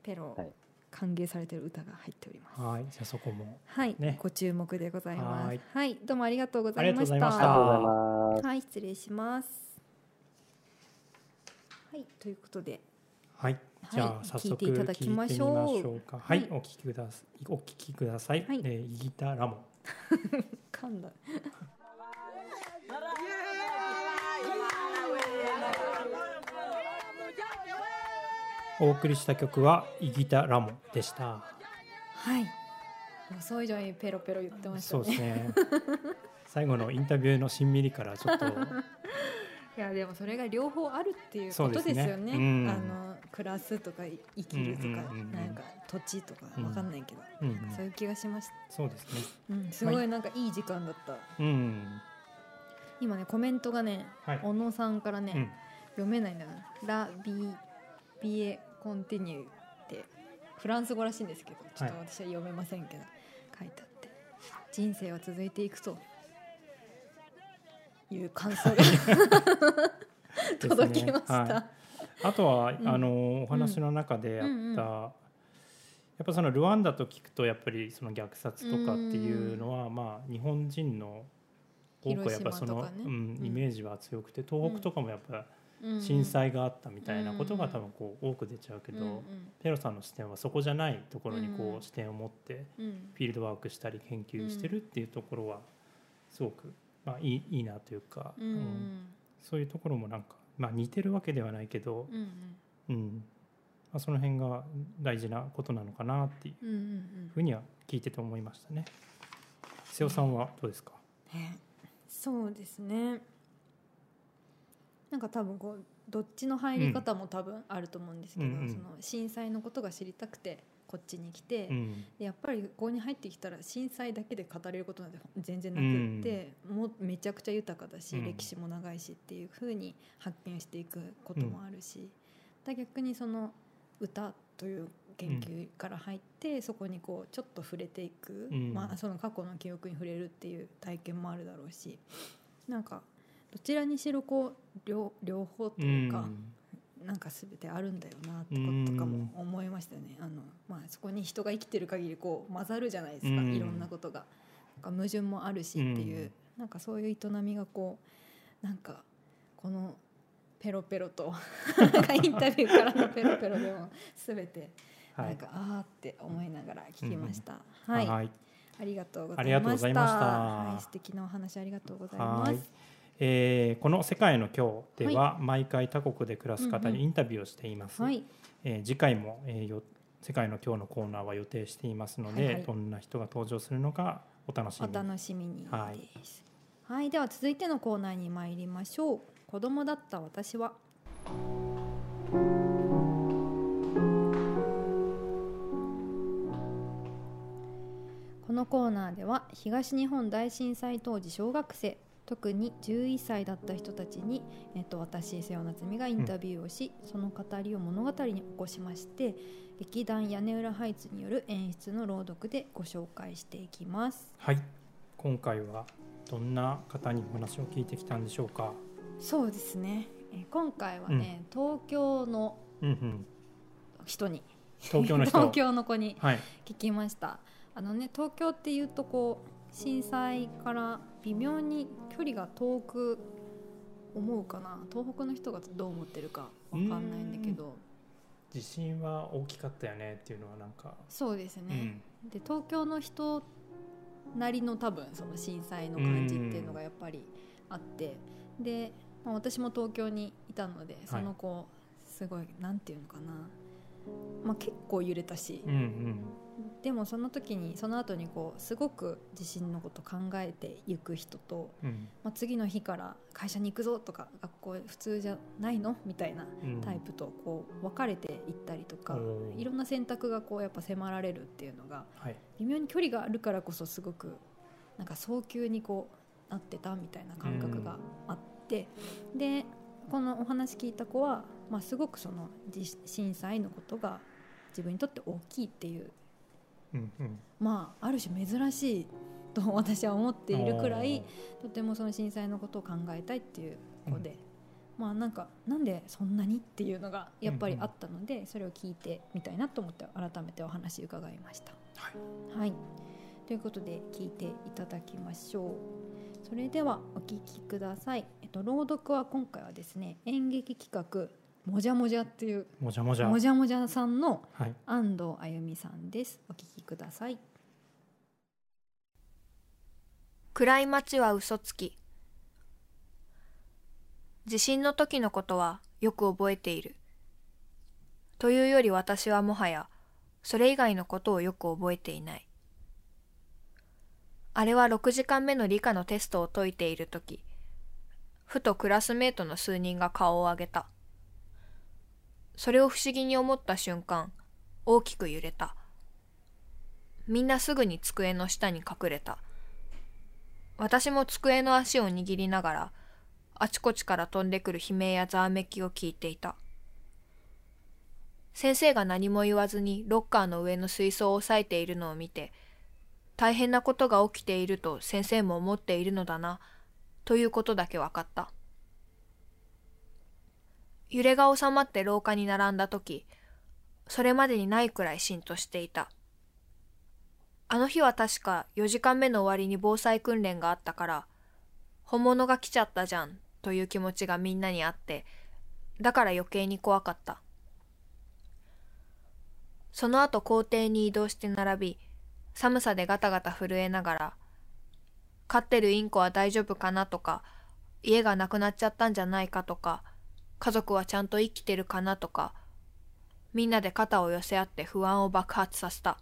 ペロ。はい歓迎されてる歌が入っております。はい。じゃあそこも。はい、ね。ご注目でございます。はい。はい。どうもありがとうございました。ありがとうございました。ありがとうございますはい。失礼します。はい。ということで。はい。じゃはいあ早速聞いていただきましょう。聞いてみましょうか。はい。はい。お聞きください。お聞きください。はい。えーイギタラモン。噛んだお送りした曲はイギタラモンでした。はい。予想以上にペロペロ言ってましたそうねですね。最後のインタビューのしんみりからちょっと。いやでもそれが両方あるっていうことですよね。うん。あの暮らすとか生きるとか、うんうんなんか土地とかうん。わかんないけど、うんそういう気がしました、そうですね。うん、すごいなんかいい時間だった、うん。今ねコメントがね、はい。小野さんからね、うん。読めないんだな「ラ・ビ・ビエ・コンティニュー」ってフランス語らしいんですけどちょっと私は読めませんけど、書いてあって「人生は続いていくと」いう感想が 届きました、はい。あとは、うん。あのお話の中であった、うんうん。やっぱそのルワンダと聞くとやっぱりその虐殺とかっていうのは、まあ日本人の多くはやっぱその、ね。うんうん。イメージは強くて東北とかもやっぱ震災があったみたいなことが多分こう多く出ちゃうけど、ペロさんの視点はそこじゃないところにこう視点を持ってフィールドワークしたり研究してるっていうところはすごくまあいいいいなというか、うん、そういうところもなんか、まあ、似てるわけではないけど、うん、まあ、その辺が大事なことなのかなっていうふうには聞いてて思いましたね。瀬尾さんはどうですか、そうですねなんか多分こうどっちの入り方も多分あると思うんですけど、うん、その震災のことが知りたくてこっちに来て、うん、やっぱりここに入ってきたら震災だけで語れることなんて全然なくって、うん、もうめちゃくちゃ豊かだし、歴史も長いしっていうふうに発見していくこともあるし、だ逆にその歌という研究から入って、そこにこうちょっと触れていく、まあ、その過去の記憶に触れるっていう体験もあるだろうしなんかどちらにしろこう両両方というか、うん、なんか全てあるんだよなとかも思いましたね。あのまあ、そこに人が生きてる限りこう混ざるじゃないですか、いろんなことが。なんか矛盾もあるしっていう、うなんかそういう営みがこうなんかこのペロペロと インタビューからのペロペロでも全てなんか、はい、ああって思いながら聞きました。うん、はい、はい、ありがとうございました。はい、素敵なお話ありがとうございます。えー、この「世界の今日」では、毎回他国で暮らす方にインタビューをしています、うんうん、えー、次回も、えー、よ「世界の今日」のコーナーは予定していますので、はいはい、どんな人が登場するのかお楽しみお楽しみにはい、はい、では続いてのコーナーに参りましょう。子供だった私は。このコーナーでは東日本大震災当時小学生特に11歳だった人たちに、えっと、私瀬尾夏美がインタビューをし、うん、その語りを物語に起こしまして劇団屋根裏ハイツによる演出の朗読でご紹介していきます。はい。今回はどんな方にお話を聞いてきたんでしょうか？そうですね。え今回はね、うん、東京の人に、東京の 東京の子に聞きました、はい、あのね東京っていうとこう震災から微妙に距離が遠く思うかな。東北の人がどう思ってるかわかんないんだけど。地震は大きかったよねっていうのはなんか。そうですね、うん、で東京の人なりの多分その震災の感じっていうのがやっぱりあって。で、まあ、私も東京にいたのでその子すごいなんていうのかな、まあ、結構揺れたし、うんうん、でもその時にその後にこうすごく地震のこと考えていく人と、うん、まあ、次の日から会社に行くぞとか学校普通じゃないの？みたいなタイプとこう分かれていったりとか、うん、いろんな選択がこうやっぱ迫られるっていうのが、はい、微妙に距離があるからこそすごくなんか早急にこうなってたみたいな感覚があって、うん、でこのお話聞いた子は、まあ、すごくその震災のことが自分にとって大きいっていううんうん、まあある種珍しいと私は思っているくらいとてもその震災のことを考えたいっていう子で、うん、まあなんかなんでそんなにっていうのがやっぱりあったので、うんうん、それを聞いてみたいなと思って改めてお話伺いました。はい、はい、ということで聞いていただきましょう。それではお聞きください。えっと朗読は今回はですね演劇企画もじゃもじゃっていうもじゃもじゃ。もじゃもじゃさんの安藤あゆみさんです、お聞きください。暗い街は嘘つき。地震の時のことはよく覚えている。というより私はもはやそれ以外のことをよく覚えていない。あれは6時間目の理科のテストを解いている時ふとクラスメートの数人が顔を上げたそれを不思議に思った瞬間、大きく揺れた。みんなすぐに机の下に隠れた。私も机の足を握りながら、あちこちから飛んでくる悲鳴やざわめきを聞いていた。先生が何も言わずにロッカーの上の水槽を押さえているのを見て、大変なことが起きていると先生も思っているのだな、ということだけ分かった。揺れが収まって廊下に並んだ時、それまでにないくらいしんとしていた。あの日は確か4時間目の終わりに防災訓練があったから、本物が来ちゃったじゃんという気持ちがみんなにあって、だから余計に怖かった。その後校庭に移動して並び、寒さでガタガタ震えながら、飼ってるインコは大丈夫かなとか、家がなくなっちゃったんじゃないかとか、家族はちゃんと生きてるかなとか、みんなで肩を寄せ合って不安を爆発させた。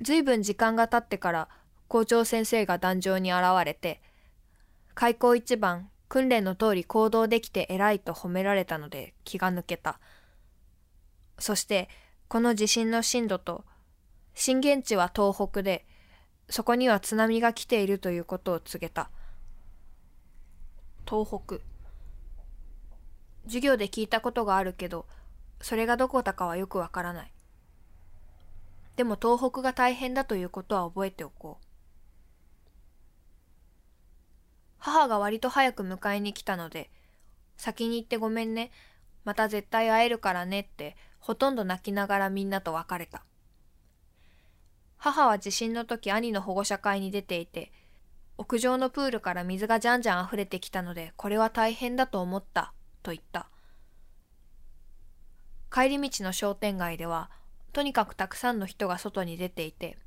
ずいぶん時間が経ってから校長先生が壇上に現れて、開校一番訓練の通り行動できて偉いと褒められたので気が抜けた。そしてこの地震の震度と震源地は東北でそこには津波が来ているということを告げた。東北。授業で聞いたことがあるけど、それがどこだかはよくわからない。でも東北が大変だということは覚えておこう。母が割と早く迎えに来たので、先に行ってごめんね、また絶対会えるからねってほとんど泣きながらみんなと別れた。母は地震の時兄の保護者会に出ていて、屋上のプールから水がじゃんじゃん溢れてきたので、これは大変だと思った、と言った。帰り道の商店街では、とにかくたくさんの人が外に出ていて、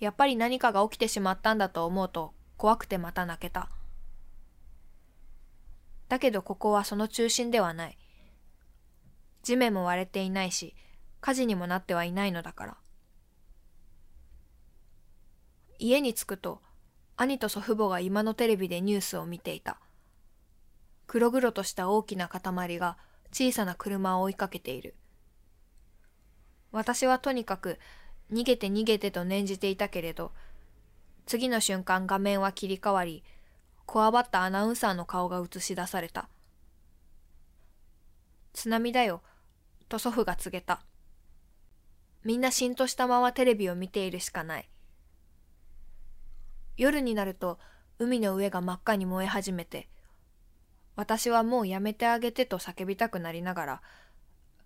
やっぱり何かが起きてしまったんだと思うと、怖くてまた泣けた。だけどここはその中心ではない。地面も割れていないし、火事にもなってはいないのだから。家に着くと、兄と祖父母が今のテレビでニュースを見ていた。黒々とした大きな塊が小さな車を追いかけている。私はとにかく逃げて逃げてと念じていたけれど、次の瞬間画面は切り替わり、こわばったアナウンサーの顔が映し出された。津波だよ、と祖父が告げた。みんなしんとしたままテレビを見ているしかない。夜になると海の上が真っ赤に燃え始めて、私はもうやめてあげてと叫びたくなりながら、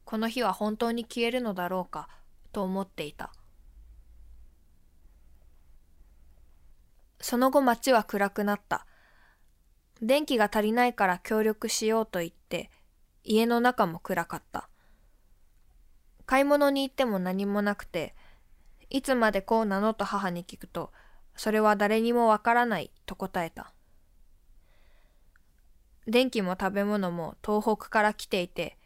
この日は本当に消えるのだろうかと思っていた。その後街は暗くなった。電気が足りないから協力しようと言って、家の中も暗かった。買い物に行っても何もなくて、いつまでこうなのと母に聞くと、それは誰にもわからないと答えた。電気も食べ物も東北から来ていて、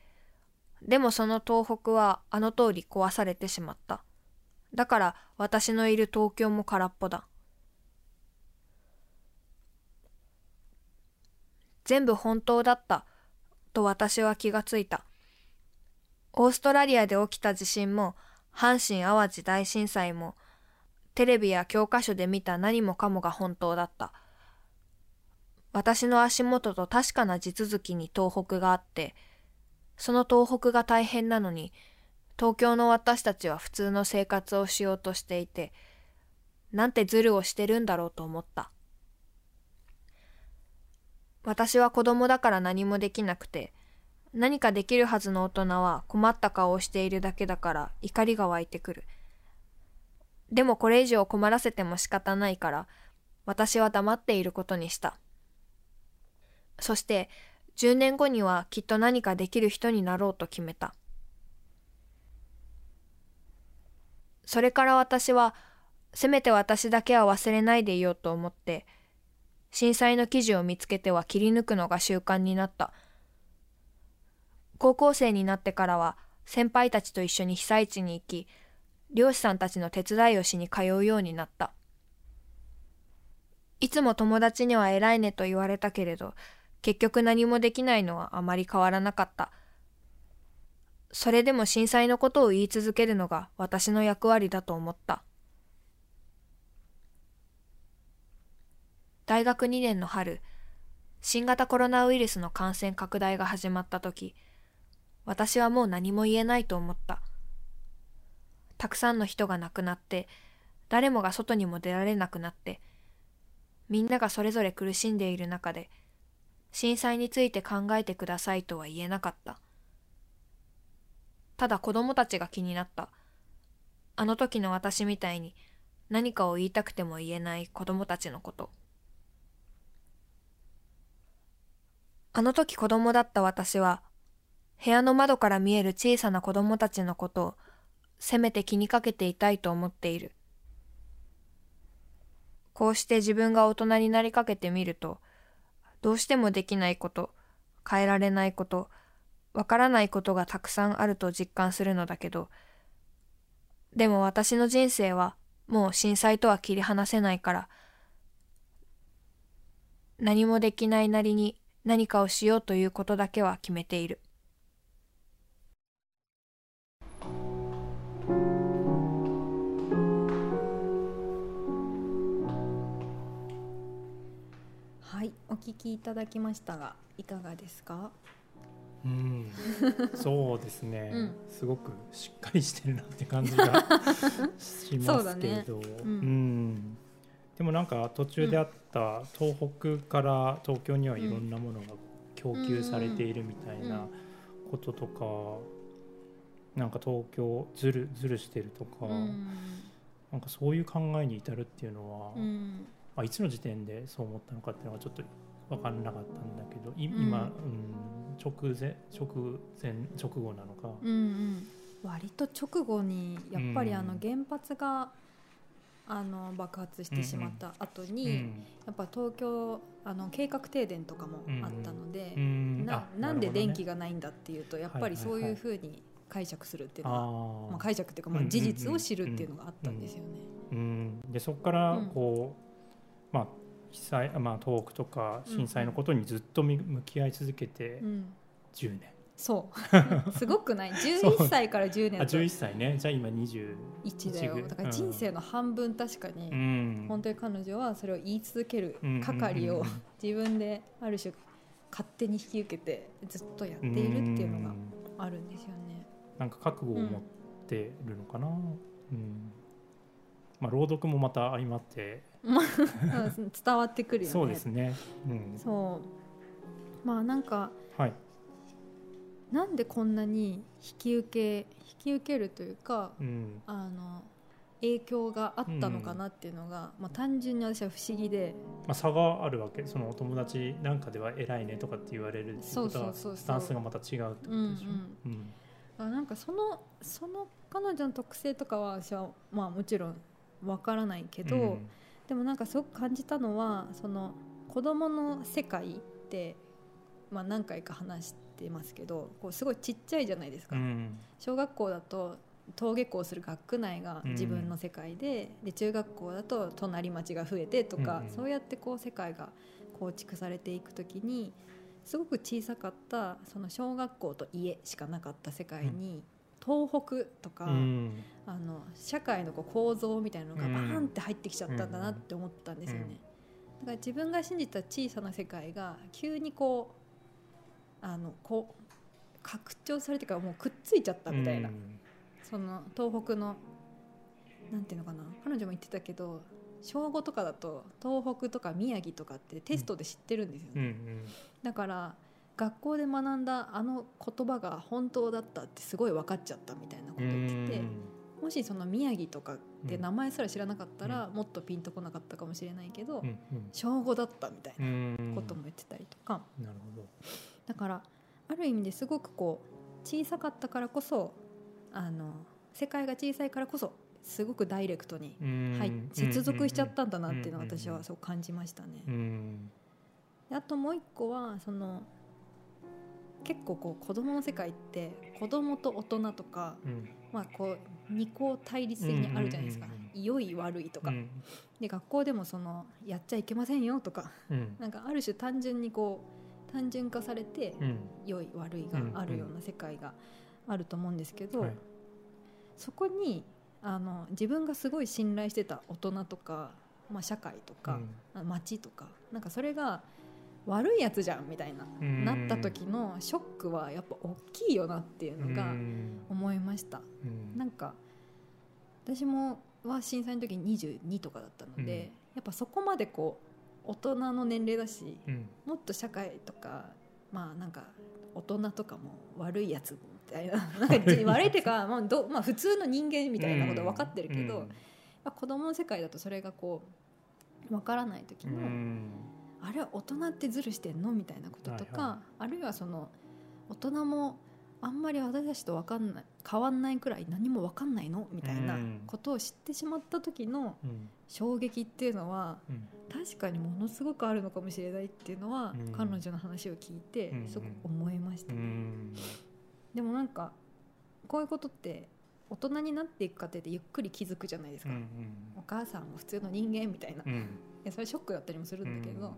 でもその東北はあの通り壊されてしまった。だから私のいる東京も空っぽだ。全部本当だったと私は気がついた。オーストラリアで起きた地震も、阪神淡路大震災も、テレビや教科書で見た何もかもが本当だった。私の足元と確かな地続きに東北があって、その東北が大変なのに、東京の私たちは普通の生活をしようとしていて、なんてズルをしてるんだろうと思った。私は子供だから何もできなくて、何かできるはずの大人は困った顔をしているだけだから怒りが湧いてくる。でもこれ以上困らせても仕方ないから私は黙っていることにした。そして10年後にはきっと何かできる人になろうと決めた。それから私はせめて私だけは忘れないでいようと思って震災の記事を見つけては切り抜くのが習慣になった。高校生になってからは先輩たちと一緒に被災地に行き、漁師さんたちの手伝いをしに通うようになった。いつも友達には偉いねと言われたけれど、結局何もできないのはあまり変わらなかった。それでも震災のことを言い続けるのが私の役割だと思った。大学2年の春、新型コロナウイルスの感染拡大が始まった時、私はもう何も言えないと思った。たくさんの人が亡くなって、誰もが外にも出られなくなって、みんながそれぞれ苦しんでいる中で、震災について考えてくださいとは言えなかった。ただ子供たちが気になった。あの時の私みたいに何かを言いたくても言えない子供たちのこと。あの時子供だった私は、部屋の窓から見える小さな子供たちのことを、せめて気にかけていたいと思っている。こうして自分が大人になりかけてみると、どうしてもできないこと、変えられないこと、わからないことがたくさんあると実感するのだけど、でも私の人生はもう震災とは切り離せないから、何もできないなりに何かをしようということだけは決めている。お聞きいただきましたがいかがですか？うん、そうですね、うん、すごくしっかりしてるなって感じが しますけど。う、ね。うん、うん、でもなんか途中であった東北から東京にはいろんなものが供給されているみたいなこととか、うん、なんか東京ずるずるしてるとか、うん、なんかそういう考えに至るっていうのは、うん、まあ、いつの時点でそう思ったのかっていうのはちょっと分からなかったんだけど今、うん、直前直前直後なのか、うんうん、割と直後にやっぱりあの原発が、あの爆発してしまった後に、うん。うん、やっぱ東京あの計画停電とかもあったので、うん。うん、ななんで電気がないんだっていうとやっぱりそういうふうに解釈するっていうのは、まあ、解釈っていうかまあ事実を知るっていうのがあったんですよね。うん。でそこからこう、まあ被災、まあ、東北とか震災のことにずっと向き合い続けて10年。そう。すごくない？11歳から10年あ11歳ね。じゃあ今21だよ。だから人生の半分確かに、うん、本当に彼女はそれを言い続ける係を自分である種勝手に引き受けてずっとやっているっていうのがあるんですよね。なんか覚悟を持ってるのかな、うん、うんまあ、朗読もまた相まって。伝わってくるよね。そうですね、うん、そう。まあなんか、はい、なんでこんなに引き受け引き受けるというか、うん、あの影響があったのかなっていうのが、うん、まあ、単純に私は不思議で、まあ、差があるわけ。そのお友達なんかでは偉いねとかって言われるってことはスタンスがまた違うってことでしょ。うんうん。うん、なんかそのその彼女の特性とかは私は、まあ、もちろんわからないけど、うん、でもなんかすごく感じたのはその子供の世界って、まあ、何回か話してますけどこうすごいちっちゃいじゃないですか、うん、小学校だと登下校する学区内が自分の世界でうん、で中学校だと隣町が増えてとか、うん、そうやってこう世界が構築されていく時にすごく小さかったその小学校と家しかなかった世界に、東北とか、うん、あの社会のこう構造みたいなのがバーンって入ってきちゃったんだなって思ったんですよね。だから自分が信じた小さな世界が急にこうあのこう拡張されてからもうくっついちゃったみたいな、うん、その東北のなんていうのかな。彼女も言ってたけど小5とかだと東北とか宮城とかってテストで知ってるんですよね、だから学校で学んだあの言葉が本当だったってすごい分かっちゃったみたいなことを言っててもしその宮城とかって名前すら知らなかったらもっとピンとこなかったかもしれないけど小5だったみたいなことも言ってたりとか。なるほど。だからある意味ですごくこう小さかったからこそあの世界が小さいからこそすごくダイレクトに入接続しちゃったんだなっていうのは私はそう感じましたね。あともう一個はその結構こう子供の世界って子供と大人とか、うん、まあこう二項対立的にあるじゃないですか、良い悪いとか、うん、で学校でもそのやっちゃいけませんよとか、うん、なんかある種単純にこう単純化されて、良い悪いがあるような世界があると思うんですけど、はい、そこにあの自分がすごい信頼してた大人とか、まあ、社会とか、うん、町とかなんかそれが悪いやつじゃんみたいななった時のショックはやっぱ大きいよなっていうのが思いました。なんか私もは震災の時に22とかだったので、やっぱそこまでこう大人の年齢だし、もっと社会とかまあなんか大人とかも悪いやつみたいな なんか悪いっていうか、まあどまあ、普通の人間みたいなことは分かってるけど、うん、子供の世界だとそれがこう分からない時のあれは大人ってズルしてんの？みたいなこととか、はいはあるいはその大人もあんまり私たちと分かんない変わんないくらい何も分かんないの？みたいなうん。ことを知ってしまった時のうん。衝撃っていうのはうん。確かにものすごくあるのかもしれないっていうのは、うん。彼女の話を聞いてうんすごく思いました、うん。でもなんかこういうことって大人になっていく過程でゆっくり気づくじゃないですか、うんお母さんも普通の人間みたいな、やそれショックだったりもするんだけど、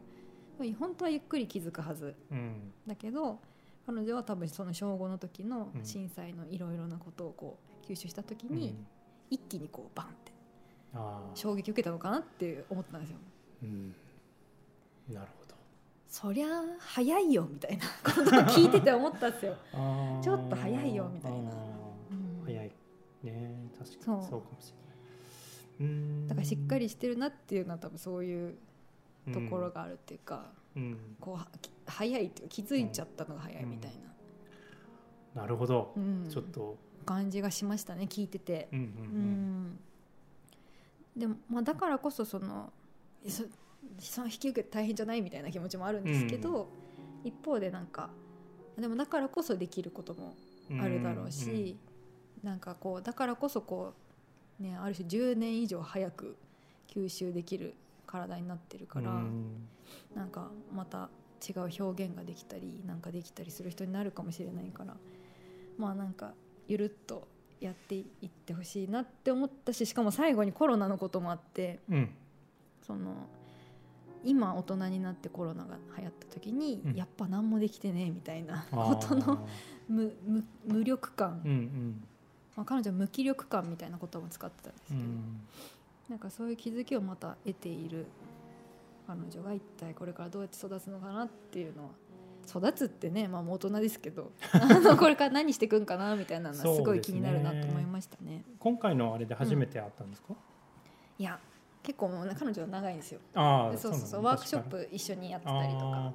うん。本当はゆっくり気づくはず。うん。だけど彼女は多分その小5の時のうん。震災のいろいろなことをこう吸収した時にうん。一気にこうバンって衝撃受けたのかなって思ったんですよ。うん。なるほど。そりゃ早いよみたいなことを聞いてて思ったんですよ。ちょっと早いよみたいな。うん。早い。ね確かにそう。かもしれない。うんだからしっかりしてるなっていうのは多分そういうところがあるっていうか、うん。こう早いっていうか気づいちゃったのが早いみたいな、なるほど。うん。ちょっと。感じがしましたね聞いてて。うんううん。ん。でも、まあ、だからこそそのそその引き受けて大変じゃないみたいな気持ちもあるんですけど、一方でなんかでもだからこそできることもうんあるだろうし、なんかこうだからこそこう、ね、ある種10年以上早く吸収できる体になってるから、うん。なんかまた違う表現ができたりなんかできたりする人になるかもしれないからまあなんかゆるっとやっていってほしいなって思ったししかも最後にコロナのこともあってうん。その今大人になってコロナが流行った時に、うん。やっぱ何もできてねえみたいなあこと のー無無無力感、まあ、彼女は無気力感みたいなことも使ってたんですけど、うん。なんかそういう気づきをまた得ている彼女が一体これからどうやって育つのかなっていうのは育つってね、まあ、もう大人ですけど あのこれから何していくんかなみたいなのはすごい気になるなと思いましたね。今回のあれで初めて会ったんですか？いや結構もうね彼女は長いんですよ。ああそうそうそうワークショップ一緒にやってたりとか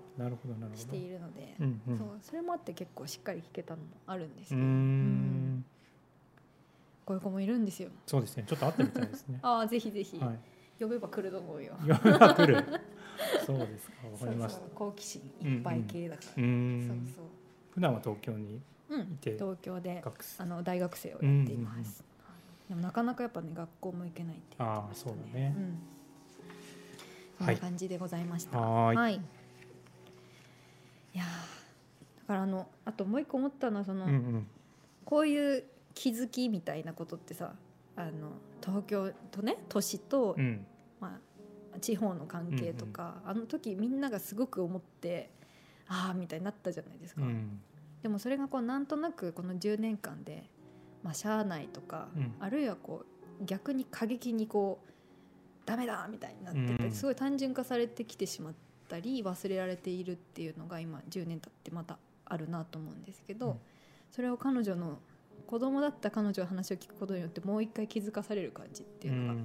しているので、うんうん。そうそれもあって結構しっかり聞けたのもあるんですけど、んこういう子もいるんですよ。そうですね。ちょっと会ってみたいですね。ああぜひぜひ、はい。呼べば来ると思うよ。夜が来る。そうですかわかりました。好奇心いっぱい系だから。うーん。そうそう。普段は東京にうんいて東京であの大学生をやっています、でもなかなかやっぱね学校も行けないって言ってましたねあーそうだね。ん、そんはない感じでございました。はーい。い、いやーだからあのあともう一個思ったのはその、うんうん。こういう気づきみたいなことってさあの東京とね都市と、うん。まあ、地方の関係とか、あの時みんながすごく思ってああみたいになったじゃないですか、うん。でもそれがこうなんとなくこの10年間で、まあ、社内とか、うん。あるいはこう逆に過激にこうダメだみたいになってて、うんすごい単純化されてきてしまったり忘れられているっていうのが今10年経ってまたあるなと思うんですけど、うん。それを彼女の子供だった彼女の話を聞くことによってもう一回気づかされる感じっていうのが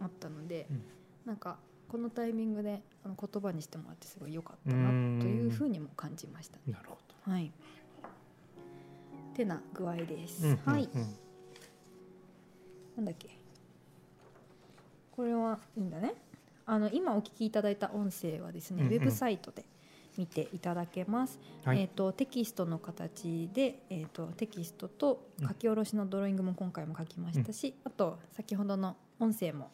あったので、うんなんかこのタイミングであの言葉にしてもらってすごい良かったなというふうにも感じました。なるほはい。てな具合です。どうんはい。うんなんだっけ。これはいいんだね。あの今お聞きいただいた音声はですね、うんうんウェブサイトで見ていただけます。はい。えっ、とテキストの形でえっ、とテキストと書き下ろしのドローイングも今回も書きましたし、あと先ほどの音声も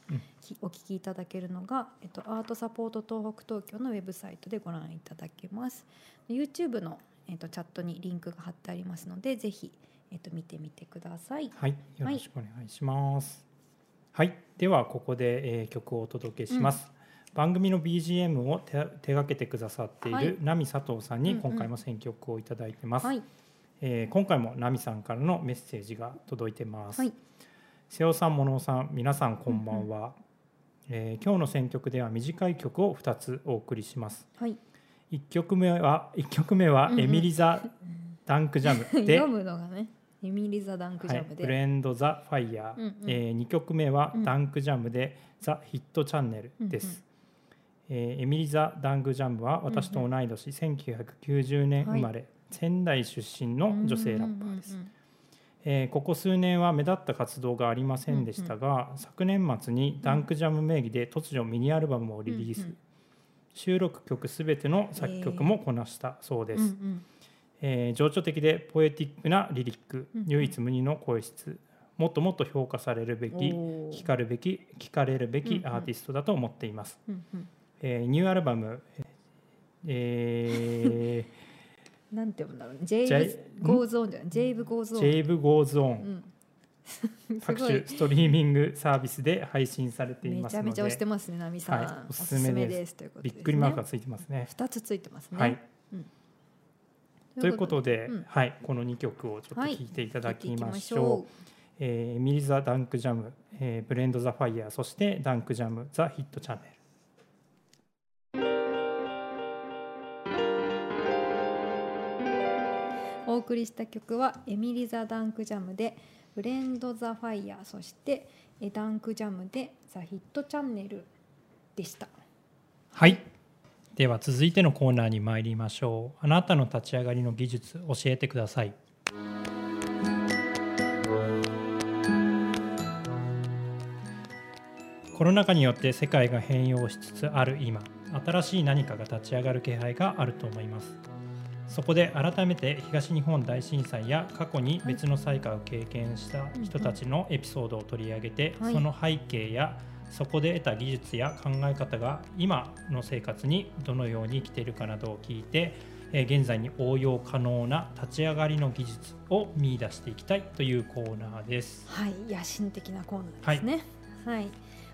お聞きいただけるのが、えっと、アートサポート東北東京のウェブサイトでご覧いただけます。YouTube の、えっと、チャットにリンクが貼ってありますのでぜひ、えっと、見てみてください。はい、よろしくお願いします。はい、ではここで、えー曲をお届けします。番組の BGM を手手掛けてくださっていはい。る奈美佐藤さんにうんうん。今回も選曲をいただいてます。はい。えー今回も奈美さんからのメッセージが届いてます。はい。瀬尾さん、物尾さん、皆さんこんばんは、えー今日の選曲では短い曲を2つお送りします。はい。1曲目は一曲目はうんうん。エミリザ・ダンクジャムで、読むのがねエミリザ・ダンクジはいャム、で、ブレンド・ザ・ファイヤー、うんうん。え2曲目はうん。ダンクジャムで、ザ・ヒットチャンネルです、えーエミリザ・ダンクジャムは私と同い年、1990年生まれ、仙台出身の女性ラッパーです、うんうんうんえーここ数年は目立った活動がありませんでしたが、昨年末にダンクジャム名義で突如ミニアルバムをリリース、うんうん収録曲すべての作曲もこなしたそうです、うんうん。えー情緒的でポエティックなリリック、うん唯一無二の声質。もっともっと評価されるべき聞かるべき聞かれるべきうんうん。アーティストだと思っています、うんうんえーニューアルバムえ なんて読むんだろうね。 Jive Goes On じゃない？ Jive Goes、On。ジェイブ Goes On、各種ストリーミングサービスで配信されていますのでちゃめちゃ押してますね、ナミさん。はいおすすめですということで。びっくりマークがついてますね。二つついてますね。はい、うんということで、うんはい、この2曲をちょっとはい聴いていただきましょう。えーエミリザ・ダンクジャム、えーブレンド・ザ・ファイヤーそしてダンクジャム・ザ・ヒットチャンネル。お送りした曲はエミリザ・ダンクジャムで「ブレンド・ザ・ファイヤー」そしてえダンクジャムで「ザ・ヒットチャンネル」でした。はい。では続いてのコーナーに参りましょう。あなたの立ち上がりの技術教えてください。コロナ禍によって世界が変容しつつある今新しい何かが立ち上がる気配があると思います。そこで改めて東日本大震災や過去に別の災害を経験した人たちのエピソードを取り上げて、はい。その背景やそこで得た技術や考え方が今の生活にどのように生きているかなどを聞いて、えー現在に応用可能な立ち上がりの技術を見出していきたいというコーナーです。はい、野心的なコーナーですね。はい、あの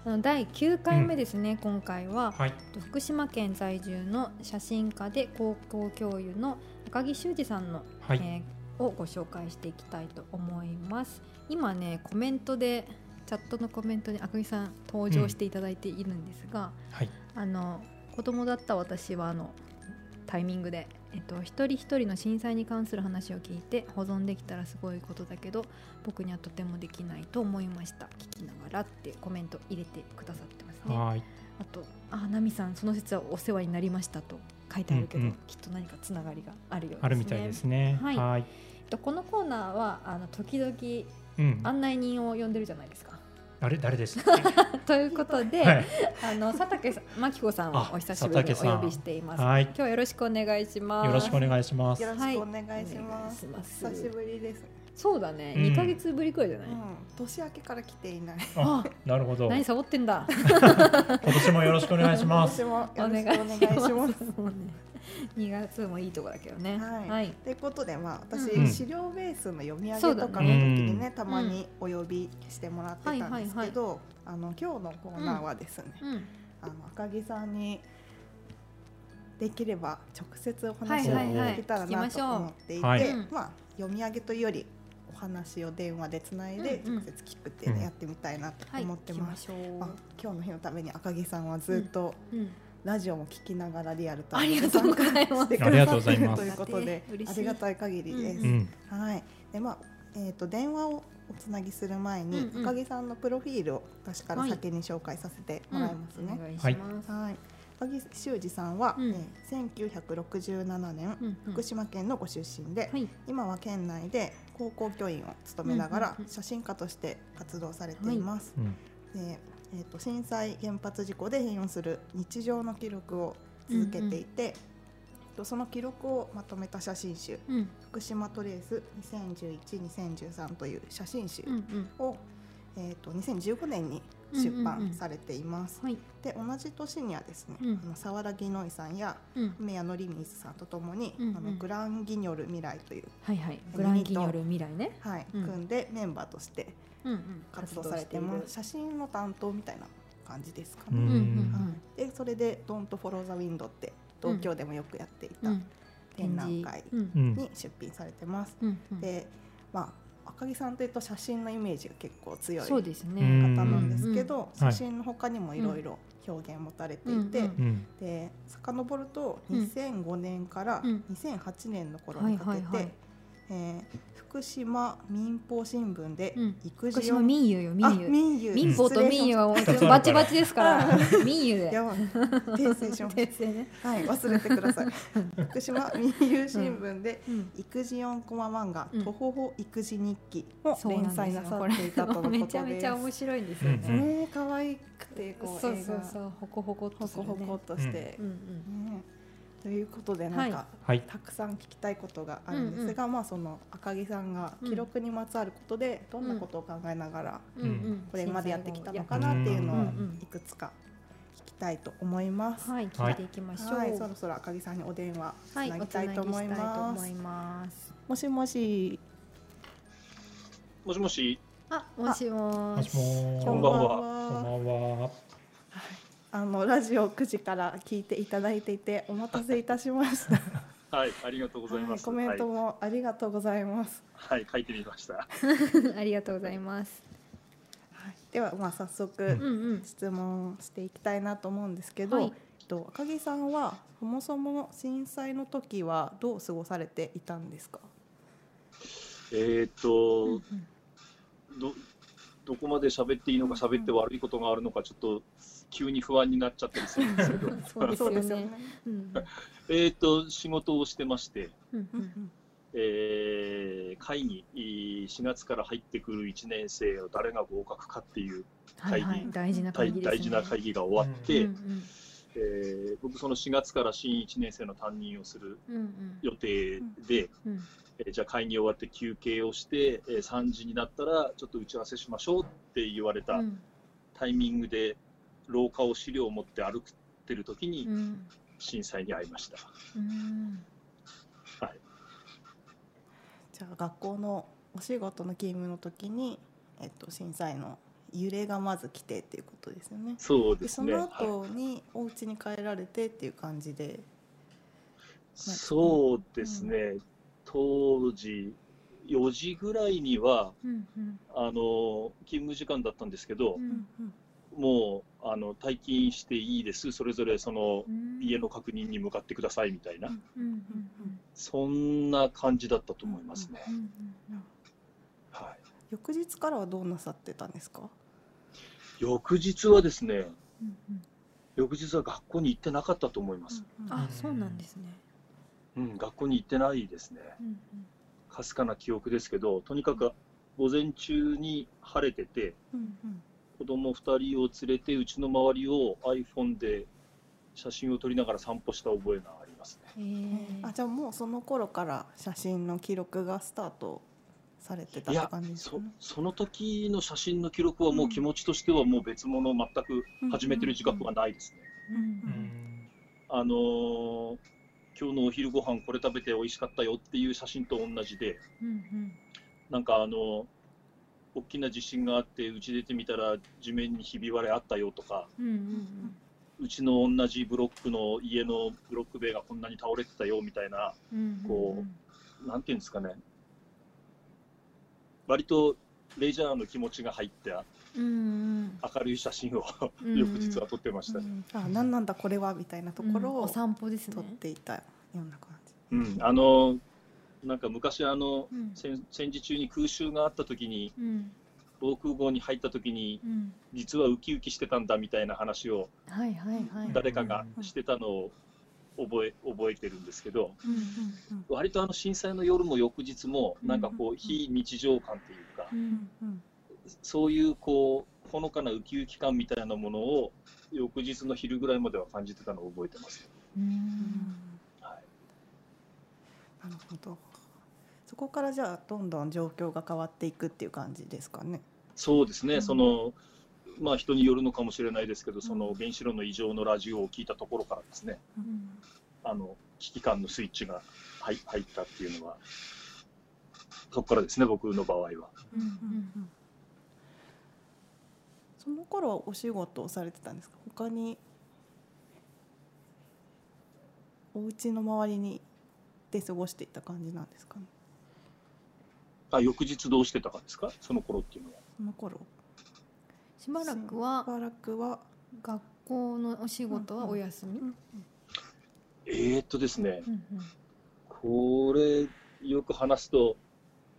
第9回目ですね、今回は。はい、福島県在住の写真家で高校教諭の赤木修二さんの、はい、えーをご紹介していきたいと思います。今ねコメントでチャットのコメントに赤木さん登場していただいているんですが、はい、あの子供だった私はあのタイミングで、えっと、一人一人の震災に関する話を聞いて保存できたらすごいことだけど僕にはとてもできないと思いました。聞きながらってコメント入れてくださってますね。はい、あと「あナミさんその説はお世話になりました」と書いてあるけど、うんうん。きっと何かつながりがあるようですね。あるみたいですね。はい。はい、えっとこのコーナーはあの時々うん、案内人を呼んでるじゃないですか。誰誰でしたっけ？ということで、はい、あの佐竹さん真紀子さんをあお久しぶりにお呼びしています。はい今日はよろしくお願いします。よろしくお願いします。よろしくお願いします。久しぶりです。そうだね、うん二ヶ月ぶりくらいじゃない？うん、年明けから来ていない。あ、なるほど。何サボってんだ？今年もよろしくお願いします。今年もお願いよろしくお願いします。もうね二月もいいとこだけどね。はいはい。ということで、まあ、私、うん資料ベースの読み上げとかの時にね、うんたまにお呼びしてもらってたんですけど。あの、今日のコーナーはですね、うん。あの赤木さんに。できれば直接お話をできたらなと思っていて、はいまあ読み上げというよりお話を電話でつないで直接聞くっていうのをやってみたいなとはい。思ってます。今日の日のために赤木さんはずっとう。うん。ラジオも聞きながらリアルタあイムでりがとうございます。参加してくありがとうださってるございます。とい。うことでありがたい。限りです。うん、はい。でまあえっ、と電話をおつなぎする前に、うんうん赤木さんのプロフィールを私から先に紹介させてもらい。ますね。お願い。します。はい。赤木修二さんは、うんえー1967年、うんうん福島県のご出身で、はい。今は県内で高校教員を務めながら、うんうんうん写真家として活動されてい。ます。うん、でえー、と震災原発事故で変容する日常の記録を続けていて、とその記録をまとめた写真集うん。「福島トレース2011-2013」という写真集うんうん。を、えー、と2015年に出版されています。はい。で同じ年にはですね、うんあの沢良木ノイさんやうん。梅谷紀水さんとともに、うんうんあのグランギニョル未来という、はいはい。グランキによる未来ね。はいうん組んでメンバーとしてうんうん。活動されてます。写真の担当みたいな感じですかね。うんうんうん。はい、でそれで「Don't Follow the Wind」って東京でもよくやっていたうん。展覧会に出品されてます。うんうん。でまあ赤木さんというと写真のイメージが結構強い方なんですけど、うん写真の他にもいろいろ表現を持たれていて、うんうん、で遡るとうん。2005年からうん。2008年の頃にかけて、はいはいはいえー福島民放新聞でうん。育児福島民友よ民あ友民友。民法と民友はバチバチですから。民友でやばい。訂正しまし訂正ね。たはい忘れてください。福島民友新聞でうん。育児4コマ漫画うん「とほほ育児日記」を連載なさっていたとのことです。めちゃめちゃ面白いんですようんね、可愛くてこうそう映画そう。そうほこほこほこほこっとして。う、んねということでなんか、はい。たくさん聞きたいことがあるんですが、まあその赤木さんが記録にまつわることでどんなことを考えながらうんうん。うんこれまでやってきたのかなっていうのをうんうんいくつか聞きたいと思います。はい聞いていきましょう。はい、そろそろ赤木さんにお電話つはいなぎたいと思います。思います。もしもし、もしもし、あもしももし。こんばんは。こんばんはあのラジオ9時から聞いていただいていてお待たせいたしました。はい、ありがとうございます。はいコメントはい、もありがとうございます。はい、書いてみました。ありがとうございますはい、ではまあ早速、うんうん質問していきたいなと思うんですけど、はいえっと赤木さんはそもそも震災の時はどう過ごされていたんですか？えーっと、ど、どこまで喋っていいのか、喋って悪いことがあるのか、ちょっと急に不安になっちゃったりするんですけど。そうですよね。そうん。えーっと、仕事をしてまして、うんうん。えー会議、4月から入ってくる1年生を誰が合格かっていうはいはい。会議。大事な会大議ですね。大事な会議が終わって、えー僕その4月から新1年生の担任をする予定で、うんえーじゃあ会議終わって休憩をして、えー3時になったらちょっと打ち合わせしましょうって言われたうん。タイミングで廊下を資料を持って歩ってる時にうん震災に遭いました。うんはい、じゃあ学校のお仕事の勤務の時に、えっと震災の揺れがまず来てっていうことですよね。そうですね。でそのはい後にお家に帰られてっていう感じで、そうですね。当時4時ぐらいにはうんうんあの勤務時間だったんですけどう、んもうあの退勤していいです。それぞれそのうん家の確認に向かってくださいみたいな、うんうんうんそんな感じだったと思いますね。うんうんはい。翌日からはどうなさってたんですか？翌日はですね、うんうん翌日は学校に行ってなかったと思います。あそうなんですねうん、学校に行ってないですね。うんかすかな記憶ですけど、とにかく午前中に晴れてて、うんうん子供2人を連れて、うちの周りを iPhone で写真を撮りながら散歩した覚えがありますね。あじゃあもうその頃から写真の記録がスタートされてた感じですかね。その時の写真の記録はもう気持ちとしてはもう別物、全く始めてる自覚はないですね。うんうんあのー今日のお昼ご飯これ食べて美味しかったよっていう写真と同じで、うんなんかあの大きな地震があって、うち出てみたら地面にひび割れあったよとか、うんうんうちの同じブロックの家のブロック塀がこんなに倒れてたよみたいな、うんうんこなんていうんですかね、割とレジャーの気持ちが入ったうんうん。明るい写真をうん翌日は撮ってました。ね。あ何なんだこれはみたいなところをうんお散歩です撮っねていたような感じ。うん、あのなんか昔あの、うん。戦戦時中に空襲があった時にうん。防空壕に入った時にうん。実はウキウキしてたんだみたいな話を誰かがしてたのを覚え覚えてるんですけどうん割とあの震災の夜も翌日もなんかこう非日常感というかうんうん。そういうこうほのかなウキウキ感みたいなものを翌日の昼ぐらいまでは感じてたのを覚えてます。うん。はい。なるほど。そこからじゃあどんどん状況が変わっていくっていう感じですかね。そうですね、うんそのまあ人によるのかもしれないですけど、その原子炉の異常のラジオを聞いたところからですね、うんあの危機感のスイッチが入入ったっていうのは、そこからですね、僕の場合は。うんうんその頃はお仕事をされてたんですか？他にお家の周りにで過ごしていた感じなんですかね？あ翌日どうしてたかですか、その頃っていうのは。その頃。しばらくしはばらくは。学校のお仕事はお休み。えー、っとですね、うんこれよく話すと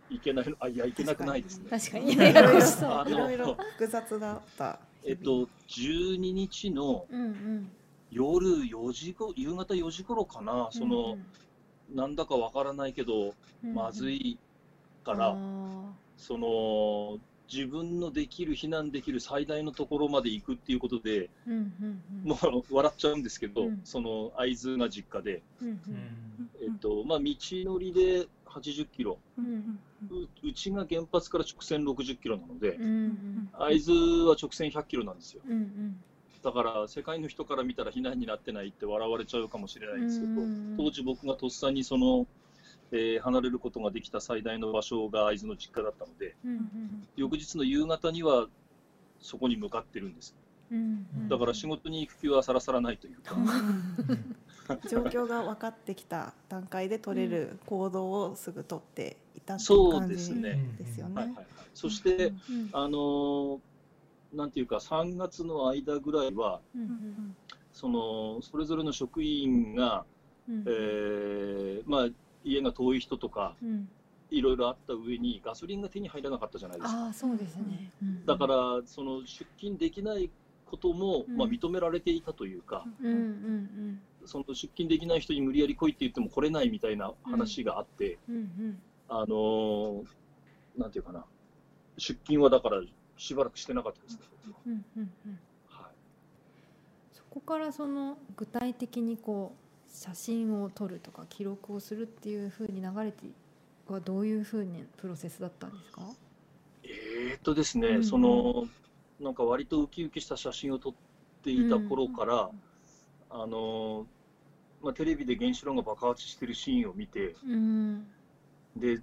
いけないのあいやいけなくないですね。確かに。いろいろあのいろいろ複雑だった。えっと12日のうんうん。夜4時ご夕方4時頃かな、そのなんだかわからないけど、まずいから、その自分のできる避難できる最大のところまで行くっていうことで、うんうんうん。もう笑っちゃうんですけど、うん。その会津が実家で、うんうん。えっとまあ、道のりで80キロ。うんう、うちが原発から直線60キロなのでうんう、ん会津は直線100キロなんですよ。うんうん。だから世界の人から見たら避難になってないって笑われちゃうかもしれないんですけど、うん。当時僕がとっさにその、えー離れることができた最大の場所が会津の実家だったので、うんうん翌日の夕方にはそこに向かってるんです。うんうん。だから仕事に行く気はさらさらないというか、状況が分かってきた段階で取れる行動をすぐ取っていたっていうそう感じですね。ですよねはいはいはい。そして、うんあのーなんていうか、3月の間ぐらいは、うんうんそのそれぞれの職員が、うん。えーまあ、家が遠い人とか、うん。いろいろあった上に、ガソリンが手に入らなかったじゃないですか。ああそうですね。だから、その出勤できないことも、うん。まあ、認められていたというか、うんうんその出勤できない人に無理やり来いって言っても来れないみたいな話があって、うんうん。あのーなんていうかな、出勤はだからしばらくしてなかったですうんうんうん。はい。そこからその具体的にこう写真を撮るとか記録をするっていうふうに流れてはどういうふうにプロセスだったんですか？えーっとですね、うんそのなんか割とウキウキした写真を撮っていた頃から、あのーまあ、テレビで原子炉が爆発してるシーンを見て、うん。で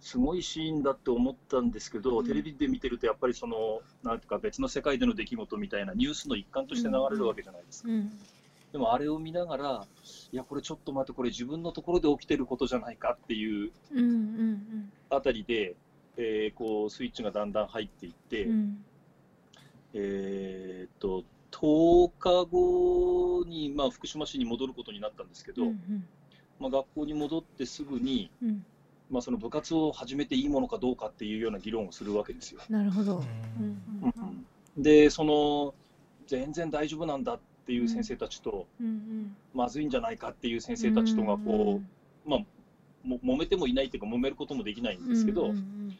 すごいシーンだって思ったんですけど、うん。テレビで見てるとやっぱりそのなんていうか別の世界での出来事みたいなニュースの一環として流れるわけじゃないですか、うんでもあれを見ながらいやこれちょっと待ってこれ自分のところで起きてることじゃないかっていうあたりで、えーこうスイッチがだんだん入っていって、うん。うんえーっと10日後に、まあ、福島市に戻ることになったんですけど、うんまあ、学校に戻ってすぐに、うん。まあ、その部活を始めていいものかどうかっていうような議論をするわけですよ。なるほど。ううんんでその全然大丈夫なんだっていう先生たちと、うんうん。まずいんじゃないかっていう先生たちとがこう、まあ、も揉めてもいないっていうか揉めることもできないんですけど、うんうん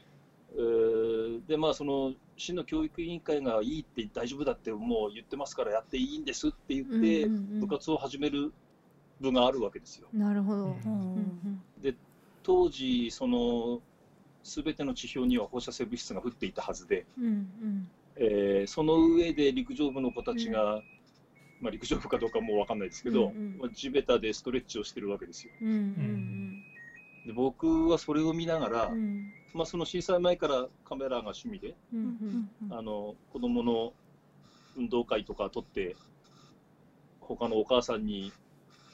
えーでまあその市の教育委員会がいいって大丈夫だってもう言ってますからやっていいんですって言って、うんうんうん。部活を始める部があるわけですよ。なるほど。うん。うん当時その全ての地表には放射性物質が降っていたはずで、うんうん。えーその上で陸上部の子たちが、まあ、陸上部かどうかもう分かんないですけど、うんうんまあ、地べたでストレッチをしてるわけですよ。うんうんで僕はそれを見ながら、うん。まあ、その震災前からカメラが趣味で、うんうんあの子供の運動会とか撮って、他のお母さんに、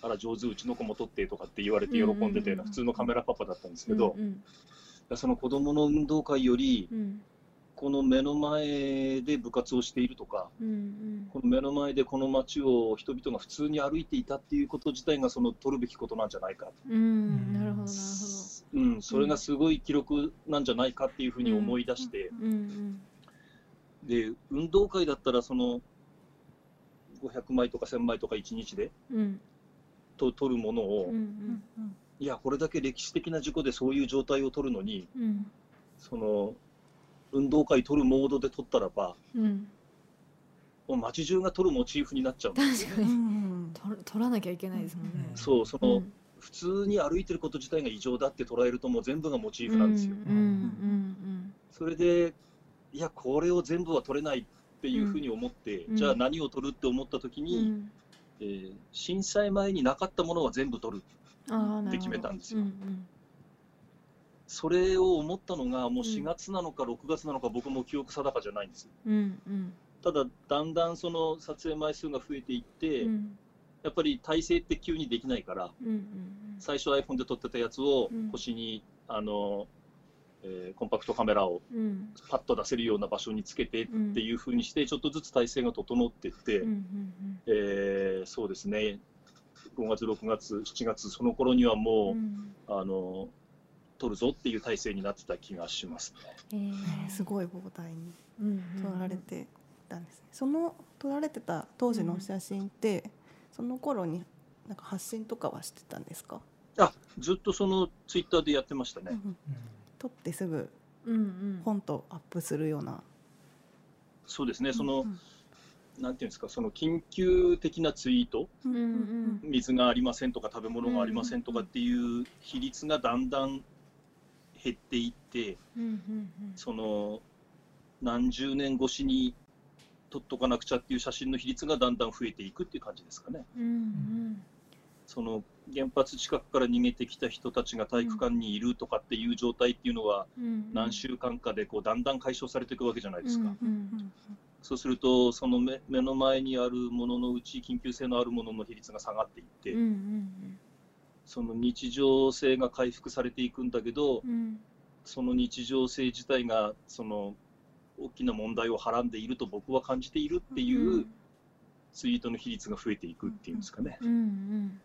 あら、上手、うちの子も撮ってとかって言われて喜んでたような、うんうんうん。普通のカメラパパだったんですけどう、んその子供の運動会より、うんこの目の前で部活をしているとか、うんうん。この目の前でこの街を人々が普通に歩いていたっていうこと自体が、その撮るべきことなんじゃないか、うんなるほどなるほど。うん、それがすごい記録なんじゃないかっていうふうに思い出して、うんうんで運動会だったら、その500枚とか1000枚とか1日でうん。と撮るものを、うんいや、これだけ歴史的な事故でそういう状態を撮るのに、うん。その運動会撮るモードで撮ったらば、うん。もう街中が撮るモチーフになっちゃうんですよ。確かに。取取らなきゃいけないですもんね。そう、その、うん。普通に歩いてること自体が異常だって捉えると、もう全部がモチーフなんですよ。それで、いや、これを全部は撮れないっていうふうに思って、うん。じゃあ何を撮るって思った時うんうに、ん。えー震災前になかったものは全部撮る。って決めたんですよ。うんそれを思ったのが、もううん4月なのか6月なのか、僕も記憶定かじゃないんです。うんうん。ただ、だんだんその撮影枚数が増えていって、うん。やっぱり体勢って急にできないから、うんうん最初 iPhone で撮ってたやつをうん。腰に、あの、えーコンパクトカメラをうん。パッと出せるような場所につけてっていう風にして、ちょっとずつ体勢が整っていって、うんうんえーそうですね、5月、6月、7月、その頃にはうもう、ん。あの、撮るぞっていう体制になってた気がしますね。えー、すごい膨大に撮られてたんですね。その撮られてた当時の写真って、うん、その頃になんか発信とかはしてたんですか？あ、ずっとそのツイッターでやってましたね。うん、撮ってすぐ本とアップするような。そうですね。その、うんうんなんていうんですか、その緊急的なツイート、うんうん、水がありませんとか食べ物がありませんとかっていう比率がだんだん減っていって、その何十年越しに撮っとかなくちゃっていう写真の比率がだんだん増えていくっていう感じですかね。うんうん、その原発近くから逃げてきた人たちが体育館にいるとかっていう状態っていうのは何週間かでこうだんだん解消されていくわけじゃないですか。そうすると、その目目の前にあるもののうち、緊急性のあるものの比率が下がっていって、その日常性が回復されていくんだけど、うん、その日常性自体がその大きな問題をはらんでいると僕は感じているっていうツイートの比率が増えていくっていうんですかね。うんうん、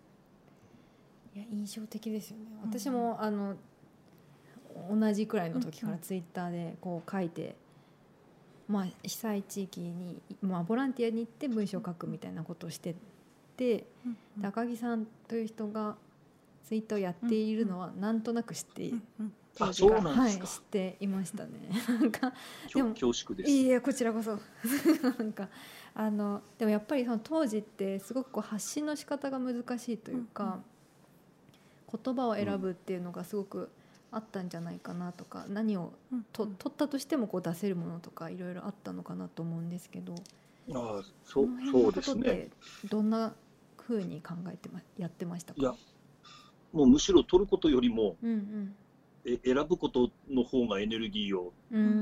いや印象的ですよね。私もあの同じくらいの時からツイッターでこう書いて。まあ、被災地域に、まあ、ボランティアに行って文章を書くみたいなことをしてて、うんうん、高木さんという人がツイートをやっているのはなんとなく知って、うんうん、当時がはい、知っていましたね。なんかでも恐縮です。いやこちらこそ。なんかあのでもやっぱりその当時ってすごくこう発信の仕方が難しいというか、うんうん、言葉を選ぶっていうのがすごくあったんじゃないかなとか何をと、取ったとしてもこう出せるものとかいろいろあったのかなと思うんですけどあそうそうですね。どんなふうに考えてまやってましたか？いやもうむしろ取ることよりも、うんうん、え選ぶことの方がエネルギーを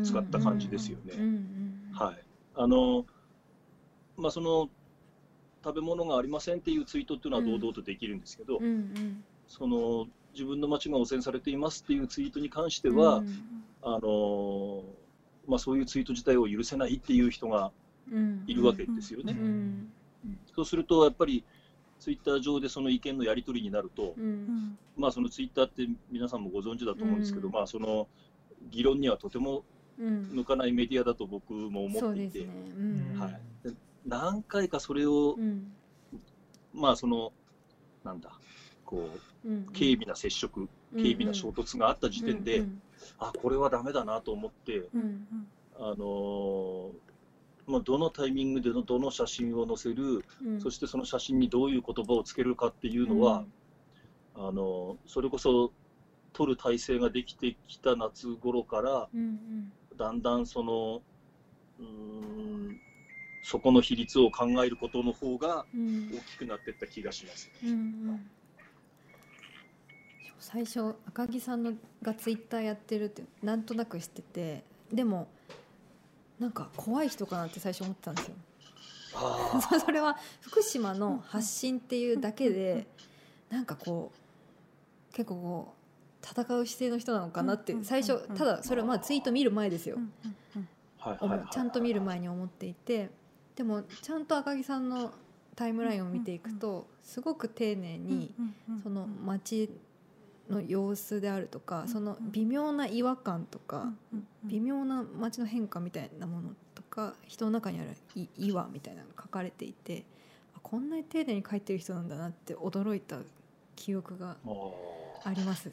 使った感じですよね。はい、あのまあその食べ物がありませんっていうツイートっていうのは堂々とできるんですけど、うんうん、その自分の町が汚染されていますっていうツイートに関しては、うん、あのまあ、そういうツイート自体を許せないっていう人がいるわけですよね。そうするとやっぱりツイッター上でその意見のやり取りになると、うん、まあそのツイッターって皆さんもご存知だと思うんですけど、うん、まあその議論にはとても向かないメディアだと僕も思っていて、はい、何回かそれを、まあそのなんだこう、軽微な接触、軽微な衝突があった時点で、あこれはだめだなと思って、あのまあ、どのタイミングでのどの写真を載せる、そしてその写真にどういう言葉をつけるかっていうのは、あのそれこそ撮る体制ができてきた夏頃から、だんだんそのうんそこの比率を考えることの方が大きくなっていった気がします、ね、うんうん。最初赤木さんのがツイッターやってるってなんとなく知っててでもなんか怖い人かなって最初思ってたんですよ。それは福島の発信っていうだけでなんかこう結構こう戦う姿勢の人なのかなって最初ただそれはまあツイート見る前ですよ。ちゃんと見る前に思っていてでもちゃんと赤木さんのタイムラインを見ていくとすごく丁寧にその街の様子であるとか、その微妙な違和感とか、微妙な街の変化みたいなものとか人の中にある違和みたいなのが書かれていてこんなに丁寧に書いてる人なんだなって驚いた記憶があります。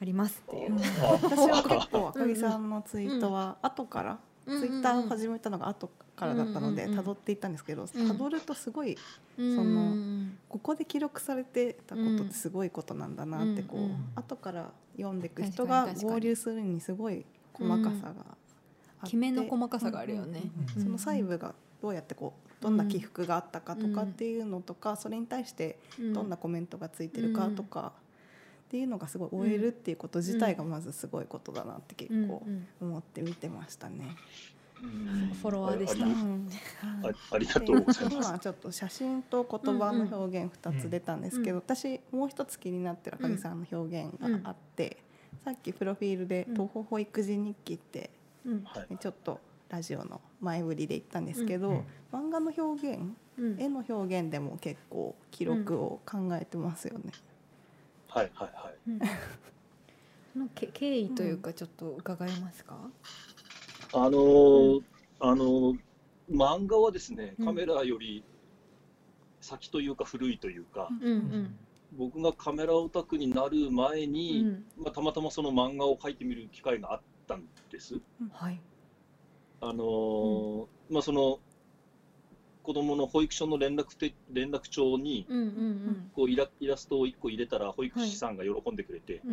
ありますっていう。私は結構赤木さんのツイートは後からツイッターを始めたのが後からだったので辿っていったんですけど辿るとすごいそのここで記録されてたことってすごいことなんだなってこう後から読んでいく人が合流するにすごい細かさがあって決めの細かさがあるよね。その細部がどうやってこうどんな起伏があったかとかっていうのとかそれに対してどんなコメントがついてるかとか。っていうのがすごい終えるっていうこと自体がまずすごいことだなって結構思って見てましたね。フォロワーでした。ありがとう。ございます。今ちょっと写真と言葉の表現二つ出たんですけど、私もう一つ気になってる赤木さんの表現があって、さっきプロフィールで東方保育児日記って、ちょっとラジオの前振りで言ったんですけど、漫画の表現、絵の表現でも結構記録を考えてますよね。はいはいはい。のけ経緯というかちょっと伺えますか、あのーあのー漫画はですね、カメラより先というか古いというか、うん。うん僕がカメラオタクになる前うに、ん。まあ、たまたまその漫画を描いてみる機会があったんです。はい。あのーまあその子供の保育所の連絡て連絡帳にうんうんこうイライラストを1個入れたら保育士さんが喜んでくれて、うん。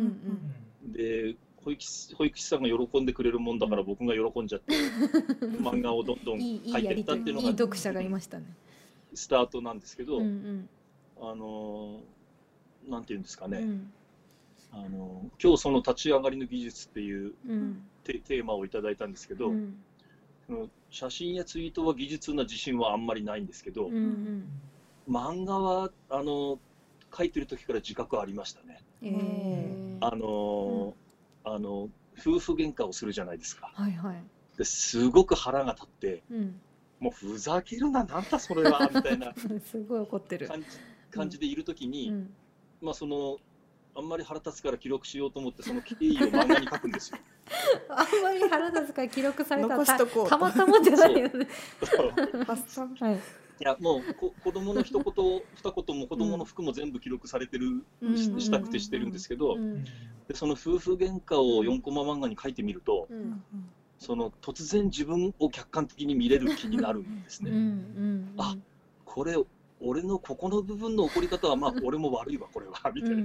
うん。で保育士保育士さんが喜んでくれるもんだから僕が喜んじゃって、漫画をどんどんいいい描いてったっていうのが読者がいましたね。スタートなんですけど、うんうん。あのーなんていうんですかね、うん。あのー今日その立ち上がりの技術っていううん。テテーマをいただいたんですけど、うん。写真やツイートは技術な自信はあんまりないんですけど、うんうん。漫画はあの描いてる時から自覚ありましたね。えー。あのーあの夫婦喧嘩をするじゃないですか。はいはい。ですごく腹が立って、うん。もうふざけるな、なんだそれはみたいな すごい怒ってる。感じ感じでいる時に、うん。まあそのあんまり腹立つから記録しようと思ってその経緯を漫画に書くんですよ。あんまり腹立つから記録されたらたまたまじゃないよね。はい。いやもうこ子供の一言二言も子供の服も全部記録されてる、うん。ししたくてしてるんですけど、うん。でその夫婦喧嘩を4コマ漫画に書いてみると、その突然自分を客観的に見れる気になるんですうん。うね。ん。あこれ俺のここの部分の怒り方はまあ俺も悪いわこれはみたいな。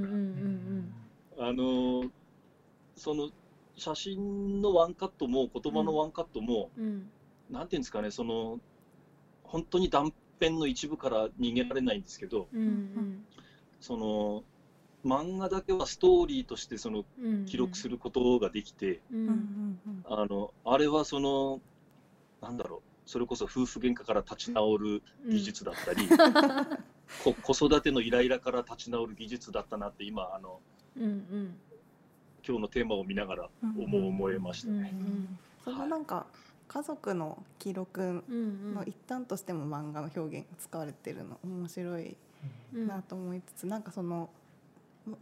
あのーその写真のワンカットも言葉のワンカットも、うん。うん。なんていうんですかねその本当に断片の一部から逃げられないんですけどうんその漫画だけはストーリーとしてそのうん記録することができて、ううんうん。んあのあれはそのなんだろうそれこそ夫婦喧嘩から立ち直る技術だったり、こ子育てのイライラから立ち直る技術だったなって今あのうんうん。今日のテーマを見ながら思う思えました。うんね。そのなんか家族の記録うんうん。の一端としても漫画の表現が使われてるの面白いうんなと思いつつ、なんかその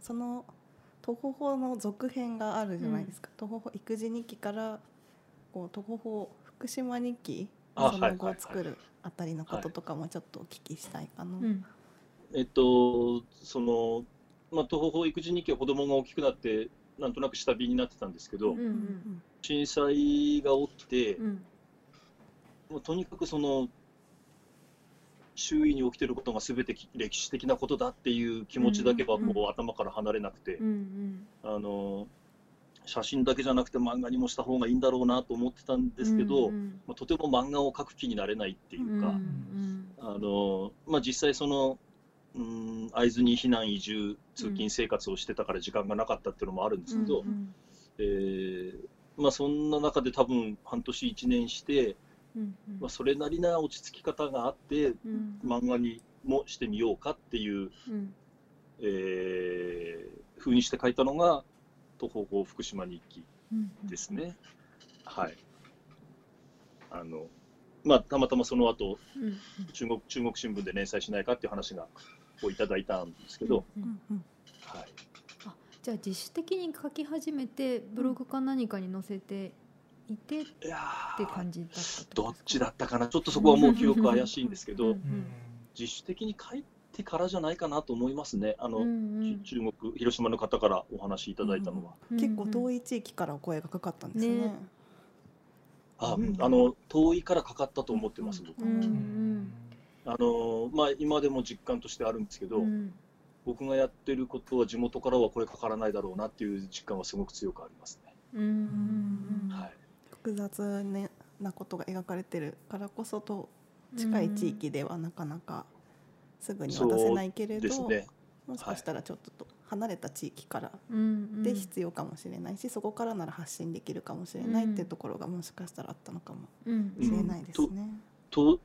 その「とほほ」の続編があるじゃないですか「とほほ育児日記」からこう「とほほ福島日記」その後あはいはいはい。作るあたりのこととかもちょっとお聞きしたいかな。うん。えっと、その、まあ、東方育児日記は子供が大きくなって、なんとなく下火になってたんですけど、うんうん震災が起きて、うん。もうとにかくその、周囲に起きてることが全てき歴史的なことだっていう気持ちだけはこう、うんうん頭から離れなくてう、んあの、写真だけじゃなくて漫画にもした方がいいんだろうなと思ってたんですけど、うんまあ、とても漫画を描く気になれないっていうか、うんあのまあ、実際その、うん、会津に避難移住通勤生活をしてたから時間がなかったっていうのもあるんですけど、うん。えーまあ、そんな中で多分半年1年して、うんまあ、それなりな落ち着き方があってうん。漫画にもしてみようかっていう、うん。えー、風にして書いたのが「東方福島日記うん」ですね。はい。あのまあ、たまたまその後うん中国中国新聞で連載しないかっていう話がをいただいたんですけど、うんうんうん。はい、じゃあ自主的に書き始めてブログか何かに載せていてってー感じだったどっちだったかな？ちょっとそこはもう記憶怪しいんですけど、うん自主的に書いてからじゃないかなと思いますね。あの、うんうん。中国広島の方からお話いただいたのは、結構遠い地域からお声がかかったんですね。ね。あうんあの遠いからかかったと思ってます、僕うんうん。あのまあ今でも実感としてあるんですけど、うん僕がやってることは地元からはこれかからないだろうなっていう実感はすごく強くありますね、うん。うんはい。複雑ねなことが描かれてるからこそと近い地域ではなかなかすぐに渡せないけれど、ね。もしかしたらちょっと離れた地域からうんうん。で必要かもしれないし、そこからなら発信できるかもしれないっていうところがもしかしたらあったのかもうんしれないですね。と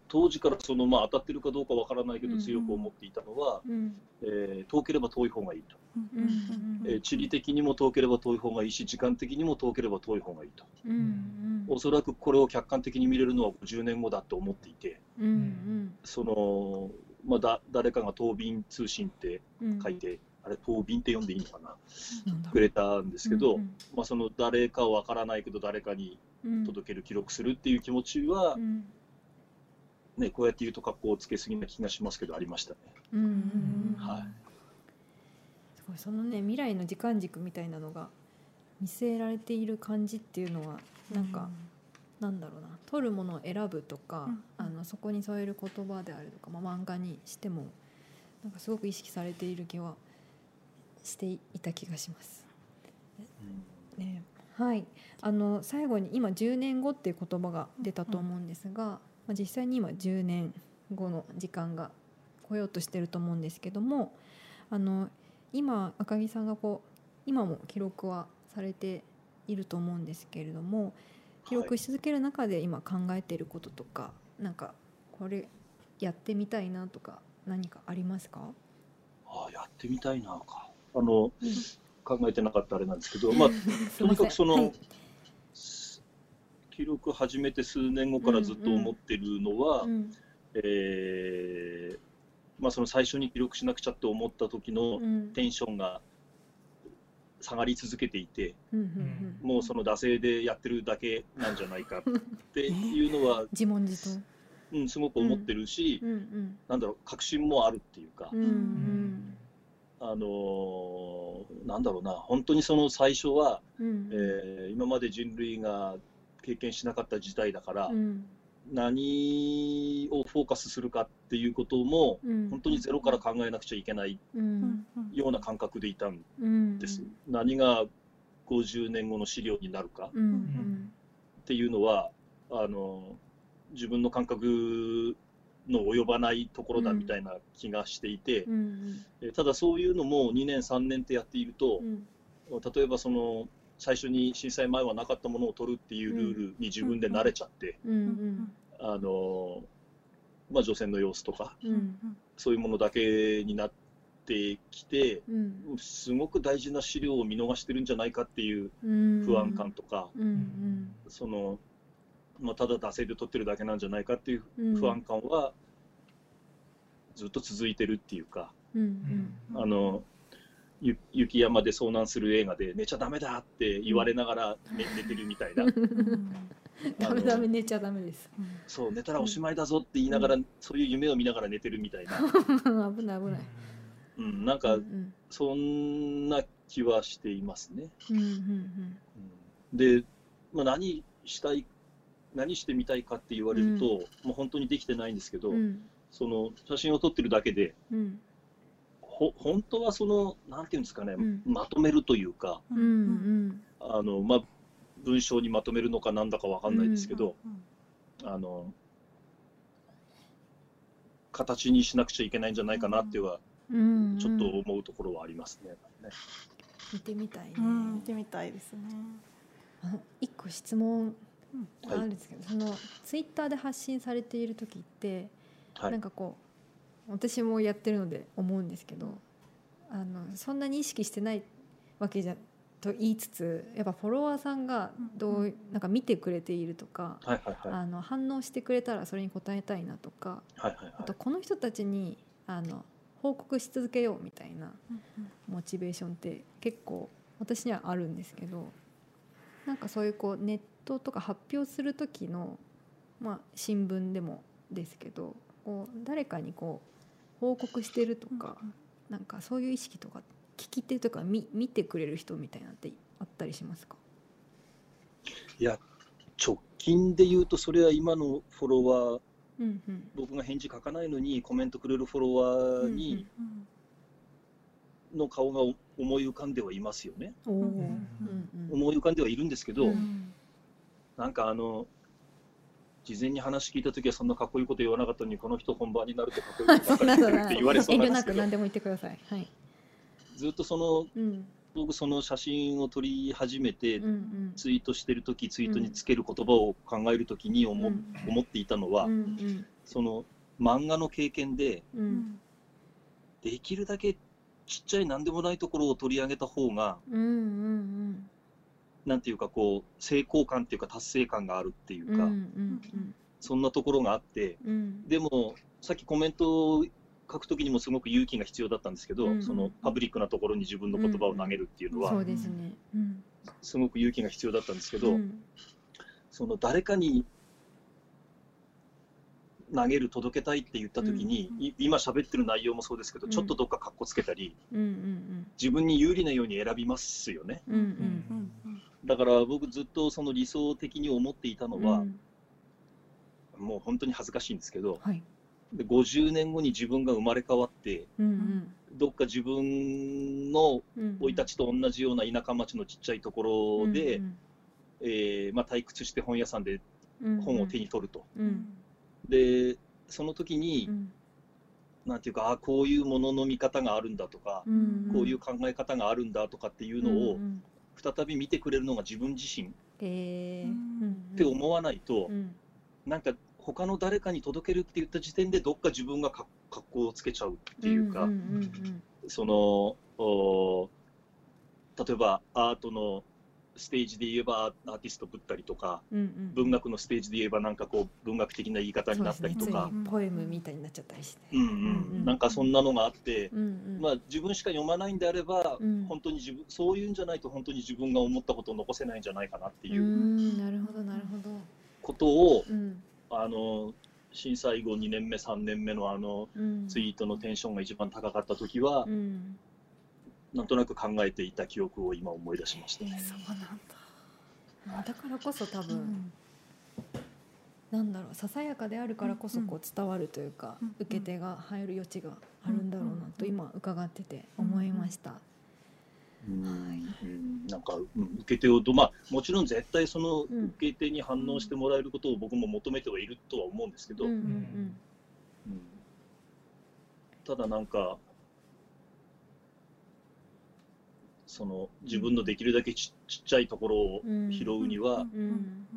当時からその、まあ、当たってるかどうかわからないけどうん強く思っていたのは、うん。えー遠ければ遠い方がいいと、うんうんえー地理的にも遠ければ遠い方がいいし時間的にも遠ければ遠い方がいいと。うんうん。おそらくこれを客観的に見れるのは50年後だと思っていてうんその、まあ、だ誰かが東便通信ってうん。書いてあれ当便って読んでいいのかな？くれたんですけど、うんうん、まあ、その誰かは分からないけど誰かに届ける記録するっていう気持ちは、うん、ね、こうやって言うと格好をつけすぎな気がしますけどありましたね。うんはい。すごいそのね未来の時間軸みたいなのが見据えられている感じっていうのはなんか、うん、なんだろうな。取るものを選ぶとか、うん、あのそこに添える言葉であるとか、まあ、漫画にしてもなんかすごく意識されている気はしていた気がします。ね、はい。あの最後に今10年後っていう言葉が出たと思うんですが、まあ、実際に今10年後の時間が来ようとしてると思うんですけどもあの今赤木さんがこう今も記録はされていると思うんですけれども記録し続ける中で今考えていることとか、はい、なんかこれやってみたいなとか何かありますか？あやってみたいなか。あの、うん、考えてなかったあれなんですけど、まあ、とにかくその、はい、記録始めて数年後からずっと思ってるのは、うんうん、えー、まあ、その最初に記録しなくちゃって思った時のテンションが下がり続けていて、うんもうその惰性でやってるだけなんじゃないかっていうのは 自問自答。うん、すごく思ってるし、うんうん、なんだろう確信もあるっていうか、うんうん、あのー、なんだろうな本当にその最初は、うん、えー、今まで人類が経験しなかった時代だから、うん、何をフォーカスするかっていうことも、うん、本当にゼロから考えなくちゃいけないような感覚でいたんです。何が50年後の資料になるかっていうのはあの自分の感覚の及ばないところだみたいな気がしていて、うん。うん、ただそういうのも2年3年ってやっていると、うん、例えばその最初に震災前はなかったものを取るっていうルールに自分で慣れちゃって、あのまあ、除染の様子とか、うん、そういうものだけになってきて、うん、すごく大事な資料を見逃してるんじゃないかっていう不安感とか、そのまあ、ただ惰性で取ってるだけなんじゃないかっていう不安感はずっと続いてるっていうか、うん。あの雪山で遭難する映画で寝ちゃだめだって言われながら寝,、寝てるみたいな。ダメダメ寝ちゃダメです。そう寝たらおしまいだぞって言いながら、そういう夢を見ながら寝てるみたいな。危ない危ない。うん、なんか、そんな気はしていますね。うんうんうん、で、まあ、何したい何してみたいかって言われると、うん、もう本当にできてないんですけど、うん、その写真を撮ってるだけで、うん、ほ本当はそのなんていうんですかね、まとめるというか、あのまあ、文章にまとめるのかなんだかわかんないですけど、あの形にしなくちゃいけないんじゃないかなっては、ちょっと思うところはありますね。見てみたいね。見てみたいですね。一個質問あるんですけど、そのツイッターで発信されている時って、はい、なんかこう私もやってるので思うんですけどあのそんなに意識してないわけじゃと言いつつやっぱフォロワーさんがどう、なんか見てくれているとか、あの反応してくれたらそれに答えたいなとか、あとこの人たちにあの報告し続けようみたいなモチベーションって結構私にはあるんですけどなんかそういうこうネットとか発表する時の、まあ、新聞でもですけどこう誰かにこう報告してるとか、うん、なんかそういう意識とか聞き手とか見見てくれる人みたいなってあったりしますか？いや直近で言うとそれは今のフォロワー、うんうん、僕が返事書かないのにコメントくれるフォロワーに、の顔が思い浮かんではいますよね。うんうん、思い浮かんではいるんですけど、うん、なんかあの事前に話聞いた時はそんなかっこいいこと言わなかったのにこの人本番になるとかっこいいことばっかりって言われそうなんですけど何でも言ってください、はい、ずっとその、うん、僕その写真を撮り始めて、うんうん、ツイートしてる時ツイートにつける言葉を考える時に思うん、思っていたのは、うんうん、その漫画の経験で、うん、できるだけちっちゃい何でもないところを取り上げた方が、うんうんうんなんていうかこう成功感っていうか達成感があるっていうか、うんうんうん、そんなところがあって、うん、でもさっきコメント書く時にもすごく勇気が必要だったんですけど、うん。うんそのパブリックなところに自分の言葉を投げるっていうのは、そうですね。うん。すごく勇気が必要だったんですけど、うん。その誰かに投げる届けたいって言った時に、い今喋ってる内容もそうですけど、うん。ちょっとどっかかっこつけたりうんうん自分に有利なように選びますよね。うんうんうんだから僕ずっとその理想的に思っていたのは、うん。もう本当に恥ずかしいんですけどはい。で50年後に自分が生まれ変わってうんどっか自分のうん。生い立ちと同じような田舎町のちっちゃいところで、えーまあ、退屈して本屋さんで本を手に取ると。うん。でその時に、うん。なんていうかあこういうものの見方があるんだとか、うんこういう考え方があるんだとかっていうのをんん再び見てくれるのが自分自身。って思わないと、うん。なんか他の誰かに届けるって言った時点でどっか自分がか格好をつけちゃうっていうか、んんそのお例えばアートのステージで言えばアーティストぶったりとかうんうん。文学のステージで言えばなんかこう文学的な言い方になったりとか。ね。ポエムみたいになっちゃったりして。うんうん。うんなんかそんなのがあって、うんうん。まあ、自分しか読まないんであれば、うん。本当に自分そういうんじゃないと本当に自分が思ったことを残せないんじゃないかなってういううんなるほどなるほど。ことを、うん。あの震災後2年目3年目のあのうん。ツイートのテンションが一番高かった時は、うんなんとなく考えていた記憶を今思い出しました。ね。そうなんだ。だからこそ多分、う。んなんだろうささやかであるからこそこう伝わるというか、うん受け手が入る余地があるんだろうなとうん今伺ってて思いました。うんはい。うんなんか、うん受け手をど、まあ、もちろん絶対そのうん受け手に反応してもらえることを僕も求めてはいるとは思うんですけど、うんうん。うん。ただなんか、その自分のできるだけちちっちゃいところをうん拾うには、うんうん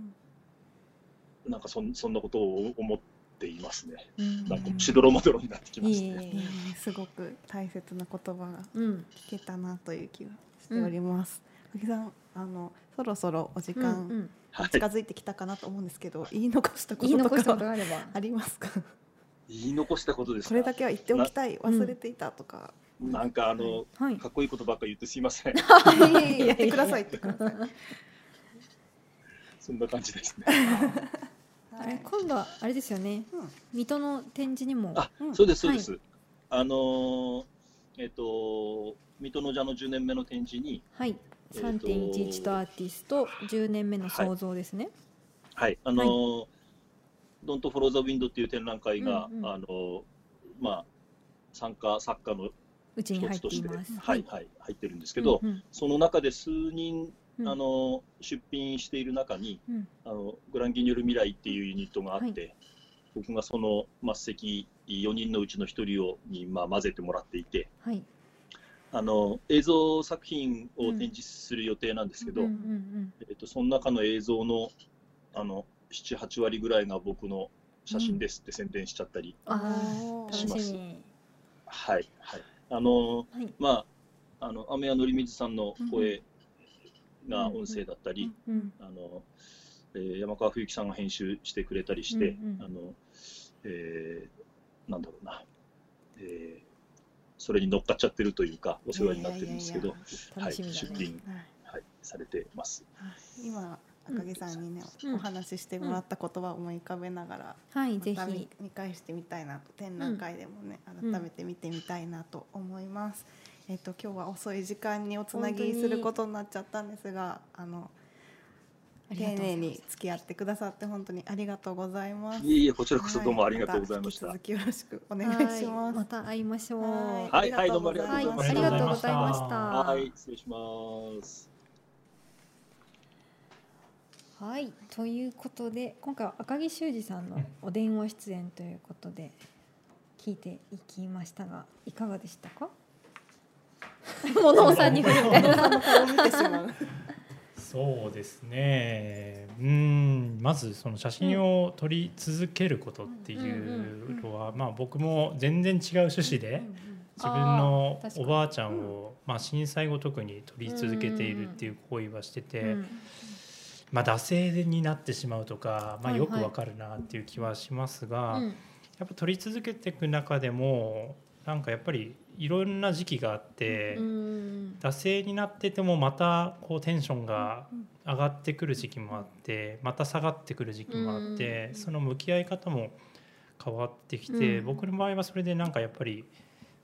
なんかそんそんなことを思っていますね。うんなんかしどろもどろになってきまいしたね。えいえいえすごく大切な言葉がうん聞けたなという気がしております。小木さん、あのそろそろお時うん間近づいてきたかなと思うんですけど、言い残したこ言い残したととかことがあれば。ありますか？言い残したことですか？これだけは言っておきたい、な忘れていたとか。なんかあの、はい。かっこいいことばっか言ってすいません。言ってください言ってください。そんな感じですね。あれ今度はあれですよね。うん水戸の展示にも。あ、うんそうです、そうです。あのーえっ、と、水戸の蛇の10年目の展示に、はい。えーと3.11とアーティスト10年目の創造ですね。はい、あのー、ドントフォローザウィンドっていう展覧会が、うんうんあのーまあ、参加作家のうちに入って、ています。はい、はい、入ってるんですけど、うんその中で数人、うんあのー出品している中に、うんあのグランギニョル未来っていうユニットがあって、は僕がその末席4人のうちの1人をに、まあ、混ぜてもらっていて、はい。あの映像作品を展示する予定なんですけど、うんうんえっと、その中の映像のあの7、8割ぐらいが僕の写真ですって宣伝しちゃったり、します楽しみ。はい、はい。あの、はい。まあ、あの、雨谷のりみずさんの声が音声だったり、うんあの、えー山川冬樹さんが編集してくれたりして、うんうんあの、えーなんだろうな、えーそれに乗っかっちゃってるというか、お世話になってるんですけど、いやいはい、楽しみだね。出品、はい。はい、されてます。今赤木さんにね、うんお話ししてもらった言葉を思い浮かべながら、はいぜまた見ひ。見返してみたいなと展覧会でもね、うん改めて見てみたいなと思います。えっ、と今日は遅い時間におつなぎすることになっちゃったんですが、あの丁寧に付き合ってくださって本当にありがとうございます。いえいえ、こちらこそどうもありがとうございました。は引き続きよろしくお願いします。はいまた会いましょう。はいはいはいどうもありがとうございましたはいありがとうございました。はい、失礼します。はい、ということで今回は赤木修二さんのお電話出演ということで聞いていきましたがいかがでしたか？物尾さんに振るみたいな。顔を見てしまう。そうですね。うんまずその写真を撮り続けることっていうのは、まあ、僕も全然違う趣旨で自分のおばあちゃんを、まあ、震災後特に撮り続けているっていう行為はしてて、うんまあ、惰性になってしまうとか、まあ、はいはい。よくわかるなっていう気はしますが、うん。やっぱ撮り続けていく中でもなんかやっぱりいろんな時期があって、うん。惰性になっててもまたこうテンションが上がってくる時期もあってまた下がってくる時期もあって、うんその向き合い方も変わってきて、うん。僕の場合はそれでなんかやっぱり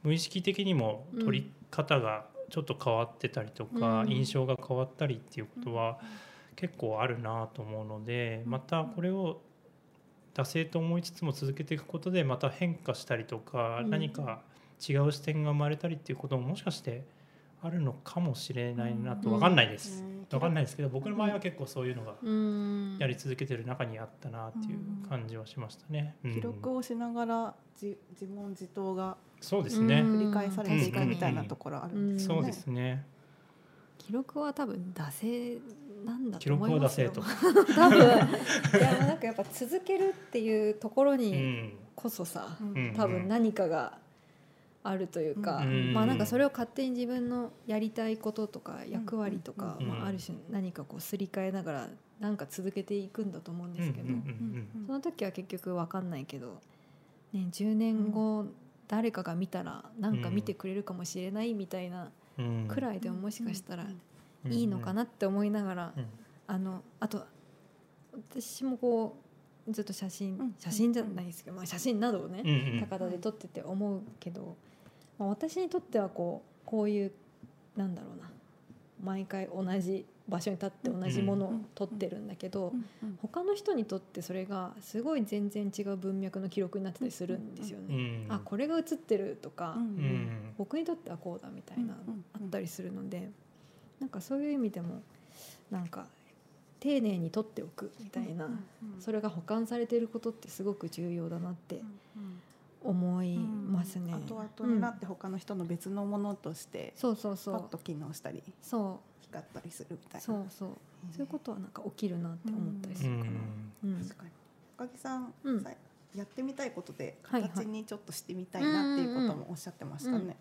無意識的にも取り方がちょっと変わってたりとか、うん。印象が変わったりっていうことは結構あるなと思うのでまたこれを惰性と思いつつも続けていくことでまた変化したりとか、うん。何か違う視点が生まれたりっていうことももしかしてあるのかもしれないなとうん。分かんないです。うん。分かんないですけど僕の場合は結構そういうのがうん。やり続けてる中にあったなっていう感じはしましたね。うん。記録をしながら自自問自答がそうですね。うん。繰り返されていくみたいなところあるんですよね。そうですね。記録は多分惰性なんだ記と思録を出いますよ。せと。多分。いやなんかやっぱ続けるっていうところうにん。こそさ、うん。うん。多分何かがあるというか、うん。まあなんかそれを勝手に自分のやりたいこととか役割とか、うん。まあ、ある種何かこうすり替えながらなんか続けていくんだと思うんですけど、うん。うん。その時は結局分かんないけど、ね、10年後誰かが見たらなんか見てくれるかもしれないみたいな。くらいでももしかしたらうんいいのかなって思いながら、うん。あのあと私もこうずっと写真、うん。写真じゃないですけど、まあ、写真などをね、うんうん。高田で撮ってて思うけど、まあ、私にとってはこうこういうなんだろうな毎回同じ場所に立って同じものを撮ってるんだけど、他の人にとってそれがすごい全然違う文脈の記録になってたりするんですようね。ん。あこれが写ってるとか、うん。僕にとってはこうだみたいなうんうん。あったりするのでなんかそういう意味でもなんか丁寧に撮っておくみたいなそれが保管されていることってすごく重要だなって思いますね。後々になって他の人の別のものとしてそうそうそう。パッと機能したりそう。光ったりするみたいな。そうそう。そういうことはなんか起きるなって思ったりするかな。うん。確かに。高木さん、うん。さやってみたいことで形にちょっとしてみたいなっていうこともおっしゃってましたね。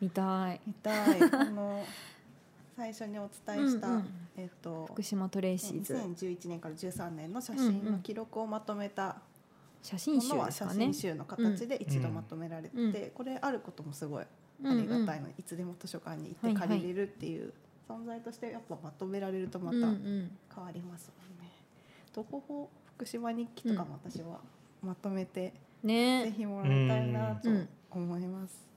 見たい。見たい。あの 最初にお伝えした、うんうん。えっと福島トレーシーズ。2011年から13年の写真の記録をまとめた写真集は写真。集の形で一度まとめられてて、うん。これあることもすごいあうん。りがたいの、いつでも図書館に行って借りれるっていう存在としてやっぱまとめられるとまたうんう変んわりますもんね。徒歩法福島日記とかも私はまとめて、ぜね。ひもらいたいなとうん思います。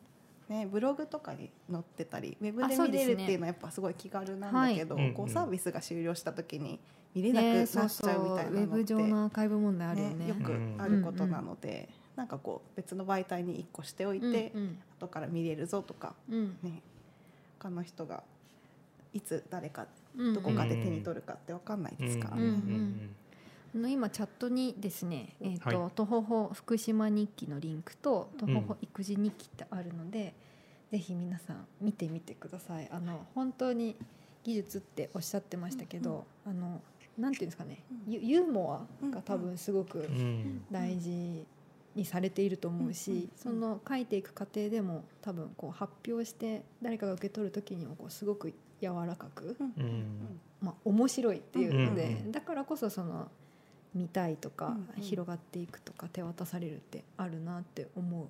ね、ブログとかに載ってたりウェブあで見れるっていうのはやっぱすごい気軽なんだけど、はい。こううんうん。サービスが終了した時に見れなくねなっちゃそうみたいウなのってェブ上のアーカイブ問題あるよね。ねよくあることなので、なんかこう別の媒体に1個しておいて、うん後から見れるぞとか、うん。ね、他の人がいつ誰かうん。どこかで手に取るかって分かんないですから。ね。今チャットにですね、えっ、と、はいとほほ福島日記のリンクととほほ育児日記ってあるので、ぜひ皆さん見てみてください。あの本当に技術っておっしゃってましたけど、あのなんていうんですかね、ユユーモアが多分すごくうん。大事にされていると思うし、その書いていく過程でも多分こう発表して誰かが受け取る時にもこうすごく柔らかく、うん。まあ、面白いっていうので、うんうん。だからこそその見たいとか、広がっていくとか手渡されるってあるなって思う。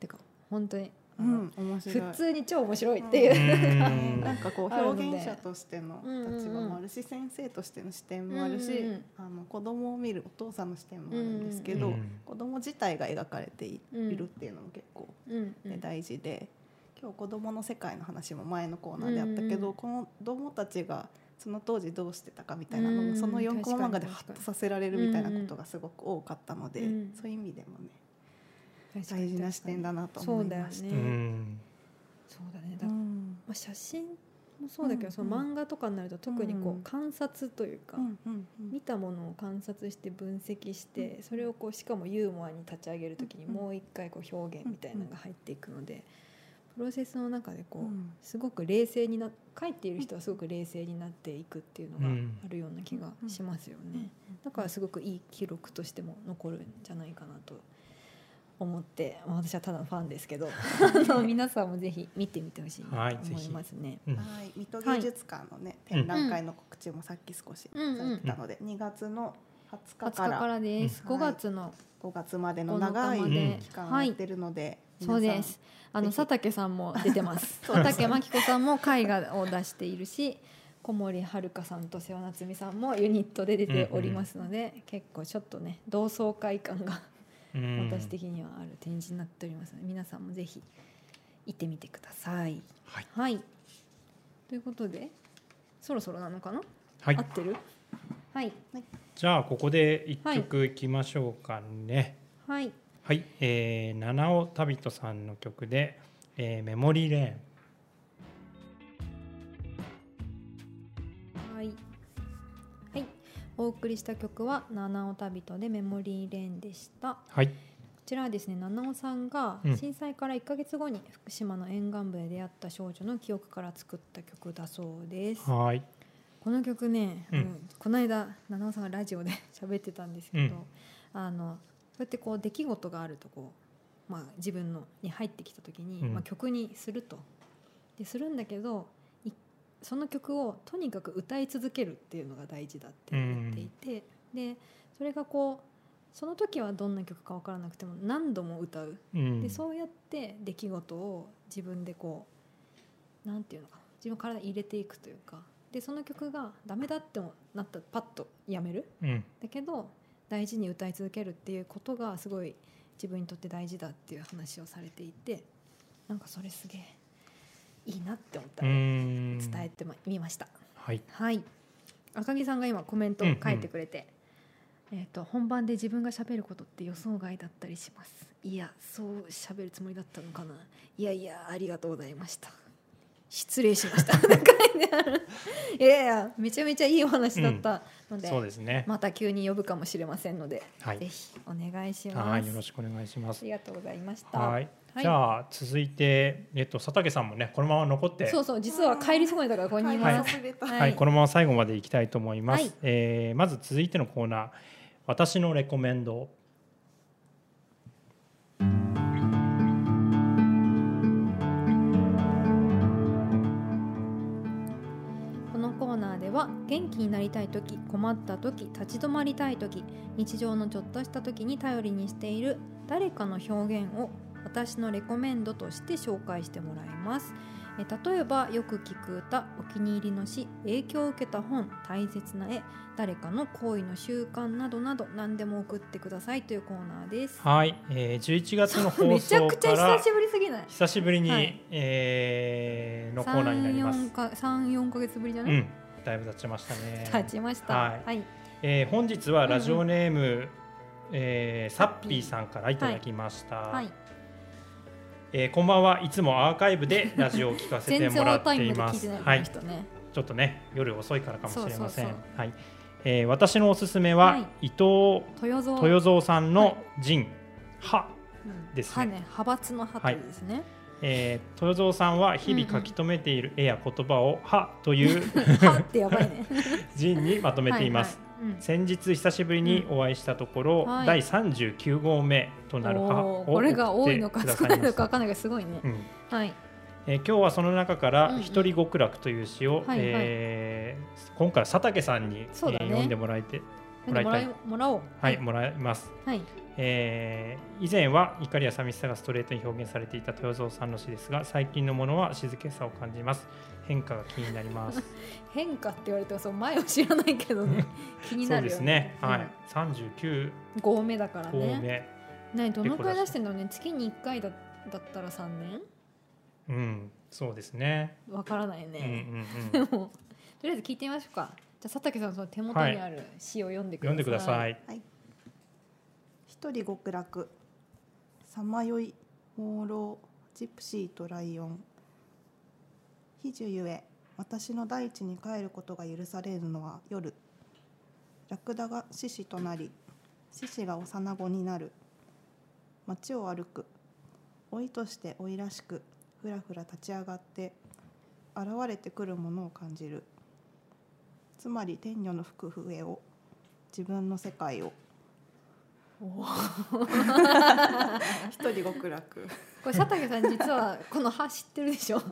てか本当にうん、面白い。普通に超面白いっていう、うん。なんかこう表現者としての立場もあるし、先生としての視点もあるし、うんうんうん。あの子供を見るお父さんの視点もあるんですけど、うん子供自体が描かれているっていうのも結構、うんうん。ね大事で今日子供の世界の話も前のコーナーであったけど、うん子供たちがその当時どうしてたかみたいなのも、うんその4コマ漫画でハッとさせられるみたいなことがすごく多かったので、うん。そういう意味でもね大事な視点だなと思いました。そうだね。だ、うん。まあ、写真もそうだけど、うんその漫画とかになると特にこう、うん。観察というか、見たものを観察して分析してそれをこうしかもユーモアに立ち上げる時にうん。もう一回こう表現みたいなのが入っていくのでプロセスの中でこううん。すごく冷静にな書いている人はすごく冷静になっていくっていうのがあるような気がしますよね。だからすごくいい記録としても残るんじゃないかなと思ってまあ私はただのファンですけど あの皆さんもぜひ見てみてほしいなと思いますね。うん。はい、水戸芸術館のね、展覧会の告知もさっき少しされてたので、2月の20 20日か日かららです。うん。5月の5月までの長い5日まで。期間をやってるので、そうです。あの佐竹さんも出てます。佐竹真紀子さんも絵画を出しているし小森遥さんと瀬尾夏美さんもユニットで出ておりますので、結構ちょっとね同窓会感が 私的にはある展示になっておりますので皆さんもぜひ行ってみてください。はい、はい、ということでそろそろなのかな、はい、合ってる？はい、じゃあここで一曲いきましょうかね。はい、はい、えー、七尾旅人さんの曲で、えー、メモリーレーン。お送りした曲は「七尾旅人」で「メモリーレーン」でした。はい。こちらはですね七尾さんが震災から1か月後に福島の沿岸部で出会った少女の記憶から作った曲だそうです。はい。この曲ね、うん、この間七尾さんがラジオで 喋ってたんですけど、うん、あのそうやってこう出来事があるとこう、まあ、自分のに入ってきた時に、うん、まあ、曲にすると。でするんだけどその曲をとにかく歌い続けるっていうのが大事だって言っていて、うん、でそれがこうその時はどんな曲か分からなくても何度も歌う、うん、でそうやって出来事を自分でこうなんていうのか自分の体に入れていくというか。でその曲がダメだってなったらパッとやめる、うん、だけど大事に歌い続けるっていうことがすごい自分にとって大事だっていう話をされていてなんかそれすげえいいなって思ったら伝えてみました。はい、はい、赤木さんが今コメントを書いてくれて、うんうん、えっ、ー、と本番で自分が喋ることって予想外だったりします。いやそう喋るつもりだったのかな。いやいやありがとうございました。失礼しました。いやいやめちゃめちゃいいお話だったので、うん、そうですね。また急に呼ぶかもしれませんので、はい、ぜひお願いします。よろしくお願いします。ありがとうございました。はい。じゃあ続いて、えっと、佐竹さんもねこのまま残って。そうそう実は帰りそうだからここにいます、はい、はい、このまま最後までいきたいと思います、はい、えー、まず続いてのコーナー「私のレコメンド」このコーナーでは元気になりたい時困った時立ち止まりたい時日常のちょっとした時に頼りにしている誰かの表現を私のレコメンドとして紹介してもらいます。え例えばよく聞く歌お気に入りの詩影響を受けた本大切な絵誰かの行為の習慣などなど何でも送ってくださいというコーナーです。はい、えー、11月の放送から めちゃくちゃ久しぶりすぎない？久しぶりに、はい、えー、のコーナーになります。34か月ぶりじゃない、うん、だいぶ経ちましたね。経ちました。はい、はい、えー、本日はラジオネーム、うん。うん、えー、サッピーさんからいただきました、はい、はいえー、こんばんは。いつもアーカイブでラジオを聞かせてもらっています。はい、ちょっとね夜遅いからかもしれません。はい、えー、私のおすすめは、はい、伊藤豊蔵さんの陣派ですね。ね。派閥の派ですね。はいえー、豊蔵さんは日々書き留めている絵や言葉を「は」という 陣 にまとめています。先日久しぶりにお会いしたところ、うんはい、第39号目となる歯をこれが多いのか少ないのか分かんないけどすごいね、うん、はい。えー、今日はその中から「一人極楽」という詩を、うんうん、えー、今回佐竹さんに、ね。えー、読んでもらえてもらいたい。もらおう。はい、もらいます、はい。えー、以前は怒りや寂しさがストレートに表現されていた豊蔵さんの詩ですが最近のものは静けさを感じます。変化が気になります 変化って言われてもその前を知らないけどね。気になるよね。そうですね。はい、三十九。号目だからね。ねどのくらい出してんのね。月に一回だだったら三年？うん。そうですね。わからないね、うんうんうん、とりあえず聞いてみましょうか。じゃあ佐竹さんその手元にある詩を読んでください、はい、読んでください、はい。一人極楽。さまよい朦朧ジプシーとライオン。比樹ゆえ私の大地に帰ることが許されるのは夜。ラクダが獅子となり獅子が幼子になる。街を歩く。老いとして老いらしくふらふら立ち上がって現れてくるものを感じる。つまり天女の吹く笛を自分の世界を。一人極楽これ佐竹さん実はこの歯知ってるでしょ？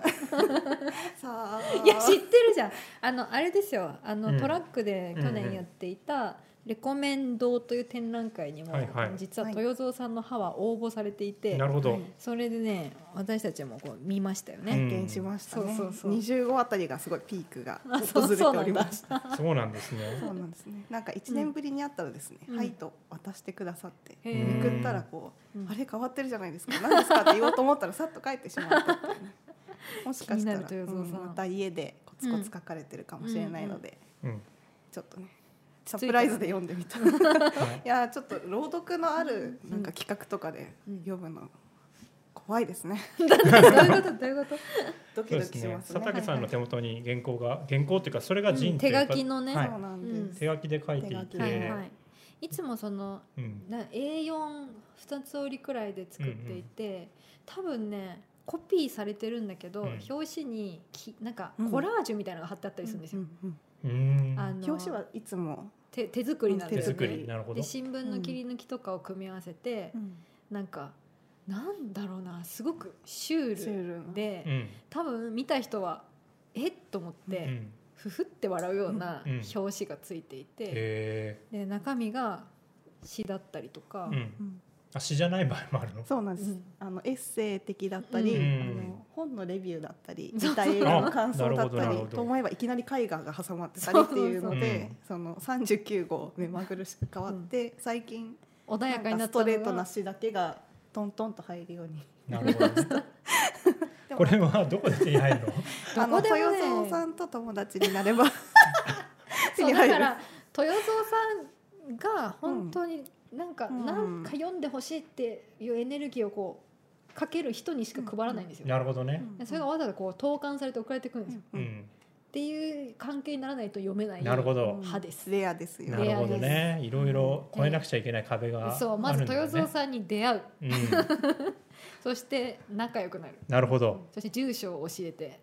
いや知ってるじゃん。あのあれですよ。あの、うん、トラックで去年やっていたレコメンドという展覧会にも、はいはい実は豊蔵さんの歯は応募されていて、なるほど、はいそれでね私たちもこう見ましたよね。うん拝見しましたね。そうそうそう25あたりがすごいピークがあそう訪れておりました。そうなんですねそうなんですね。なんか一年ぶりに会ったらですね、うんはいと渡してくださって、めくったらこう、うんあれ変わってるじゃないですか。何ですかって言おうと思ったらさっと帰ってしまったっていうね。もしかしたら、うんまた家でコツコツ書かれてるかもしれないので、うんちょっとね。サプライズで読んでみた。い はいやちょっと朗読のあるなんか企画とかで読むの怖いですね。どういうこと？どういうこと？ドキドそうですね。キしますね。佐竹さんの手元に原稿が原稿っていうかそれが陣うんというか。手書きのね。はい。そうなんです。手書きで書いていて、はい。はい。い。つもそのうん。な A4 二つ折りくらいで作っていて、多分ねコピーされてるんだけど、うん。表紙にきなんかうん。コラージュみたいなのが貼ってあったりするんですよ。あの表紙はいつも、手手作りなんですよ。手作ね。りなるほど。で新聞の切り抜きとかを組み合わせて、なんかなんだろうなすごくシューールで、うん。多分見た人はえっと思って、うん。ふふって笑うようなうん表紙がついていて、へで中身が詩だったりとか、ーうん。あ詩じゃない場合もあるの？そうなんです、うん。あのエッセイ的だったり、うん。あの本のレビューだったり見た映画の感想だったりと思えばいきなり絵画が挟まってたりっていうのそうそうでその39号目まぐるしく変わって、最近穏やかになストレートな詩だけがトントンと入るようになるほどでも これはどこで手に入るの？あのどこでもね。豊蔵さんと友達になれば そう手に入る。だから豊蔵さんが本当になんか、うん。なんか読んでほしいっていうエネルギーをこうかける人にしか配らないんですよ、なるほどね。でそれがわざわざこう投函されて送られてくるんですよ、っていう関係にならないと読めないなるほど。派です、レアですよなるほどね。いろいろ超えなくちゃいけない壁があるんだそう。まず豊蔵んさんに出会う。うん。そして仲良くなる。なるほど。そして住所を教えて。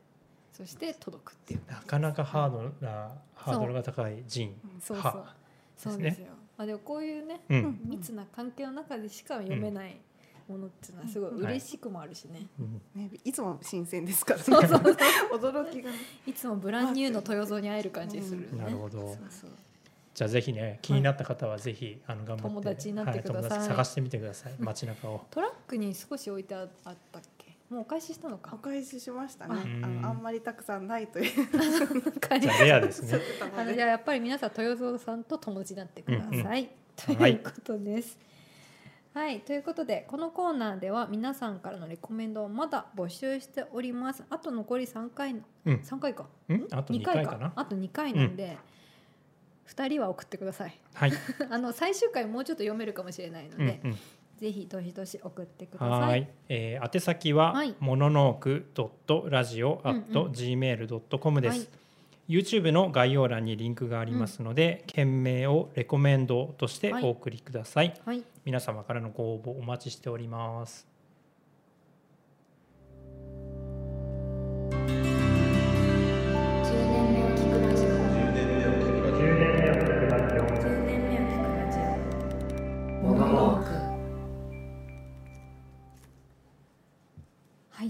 そして届くっていう。なかなかハードなハードルが高い陣そうそう。はそうですよあでもこういうねうん。密な関係の中でしか読めないものっていうのはすごい嬉しくもあるしね、うん。ね、いつも新鮮ですから、ね、そうそうそう。驚きがね。いつもブランニューの豊蔵に会える感じする、ねなるほど。そうそう。じゃあぜひね気になった方はぜひあの頑張って友達になってください。は友達探してみてください。街中を。トラックに少し置いてあったっけ？もうお返ししたのおか返ししましたね。あ。あのあんまりたくさんないという。じゃあレアですね。あのじゃあやっぱり皆さん豊蔵さんと友達になってください、とはいいうことです。はい、ということでこのコーナーでは皆さんからのレコメンドをまだ募集しております。あと残り3回のうん。3回か。うん？あと2回かな？あと2回なんで、2人は送ってください。はい。あの最終回もうちょっと読めるかもしれないのうんで、うんぜひどしどし送ってくだはさい。ーい、えー、宛先は、はい。モノノークドットラジオアット gmail ドットコムです、はい YouTube の概要欄にリンクがありますので、件名をレコメンドとしてはい。お送りください、はい、皆様からのご応募お待ちしております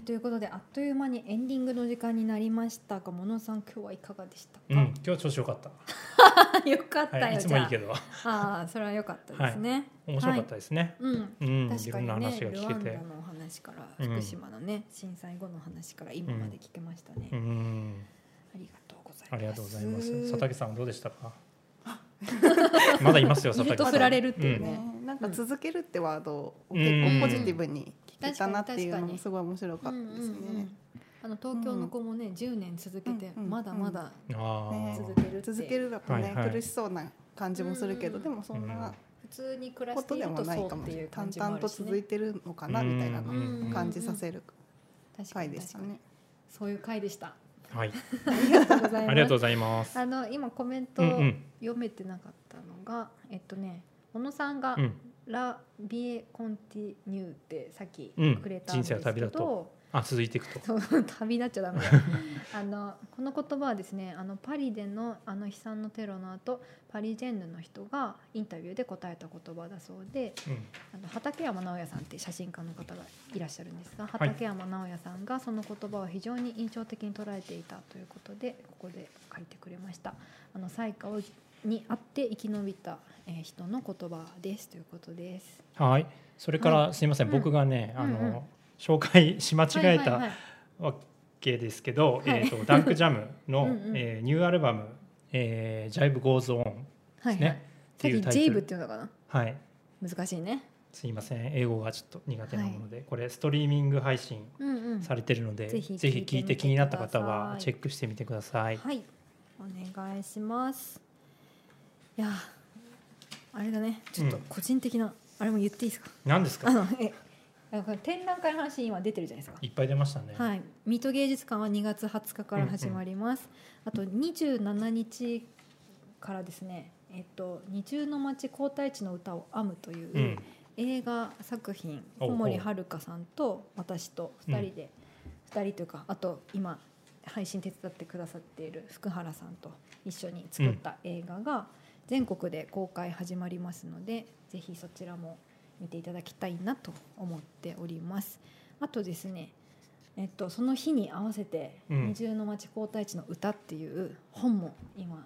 はい、ということであっという間にエンディングの時間になりました。が、ものさん今日はいかがでしたか？うん今日調子よかった、よかったよ、はい、いつもいいけど。ああーそれは良かったですね。面白かったですね、うん、うん確かにいろんな話ねルワが聞けて。ンダのお話からうん。福島のね、震災後の話から今まで聞けましたね、うん。ありがとうございます。ありがとうございます。佐竹さんはどうでしたか？まだいますよ佐 いると竹さん振られるっていううん。ね、ね、なんか続けるってワードをうん。結構ポジティブに聞けたなっていう確かにのもすごい面白かったですね。あの東京の子もね、10年続けて、うんうんまだまだ続けるって。続けるだとね、はいはい。苦しそうな感じもするけど、うんでもそんな普通に暮らこしているとでもないとそうってかもしれない。淡いう感じもあ々とるしね続いてるのかなみたいなのうんを感じさせる。確か回でしたね。そういう回でしたはいありがとうございます。あの今コメントうんうん。読めてなかったのが、えっとね小野さんが、うんラビエコンティニューってさっきうんくれたんですけど、人生は旅だと。あ続いていくと。旅立っちゃダメ あのこの言葉はですねあのパリでのあの悲惨のテロの後パリジェンヌの人がインタビューで答えた言葉だそうでうん。あの畠山直哉さんって写真家の方がいらっしゃるんですがい。畠山直哉さんがその言葉を非常に印象的に捉えていたということでここで書いてくれました。あの災禍にあって生き延びた人の言葉です。ということです。はい。それから、はい、すみません、僕がね、あの、うんうん、紹介し間違えたわけですけど、はい、えっ、とダンクジャムの うん、えー、ニューアルバム、えー、 Jive Goes On ですね。はいはい、さっきジェイブっていうのかな？はい。難しいね。すいません。英語がちょっと苦手なもので、はい、これストリーミング配信されてるので、うんうん、ぜひ聞いて気になった方はチェックしてみてください。はい。お願いしますいやあれだね。ちょっと個人的な、うん、あれも言っていいですか？何ですか？あのえ展覧会の話今出てるじゃないですか。いっぱい出ましたね。はい。水戸芸術館は2月20日から始まります、うん。うん、あと27日からですねえっと二重の町皇太地の歌を編むという、うん。映画作品小森遥さんと私と2人で、うん、2人というかあと今配信手伝ってくださっている福原さんと一緒に作った映画が全国で公開始まりますので、ぜひそちらも見ていただきたいなと思っております。あとですねえっと、その日に合わせて「二重の町皇太地の歌」っていう本も今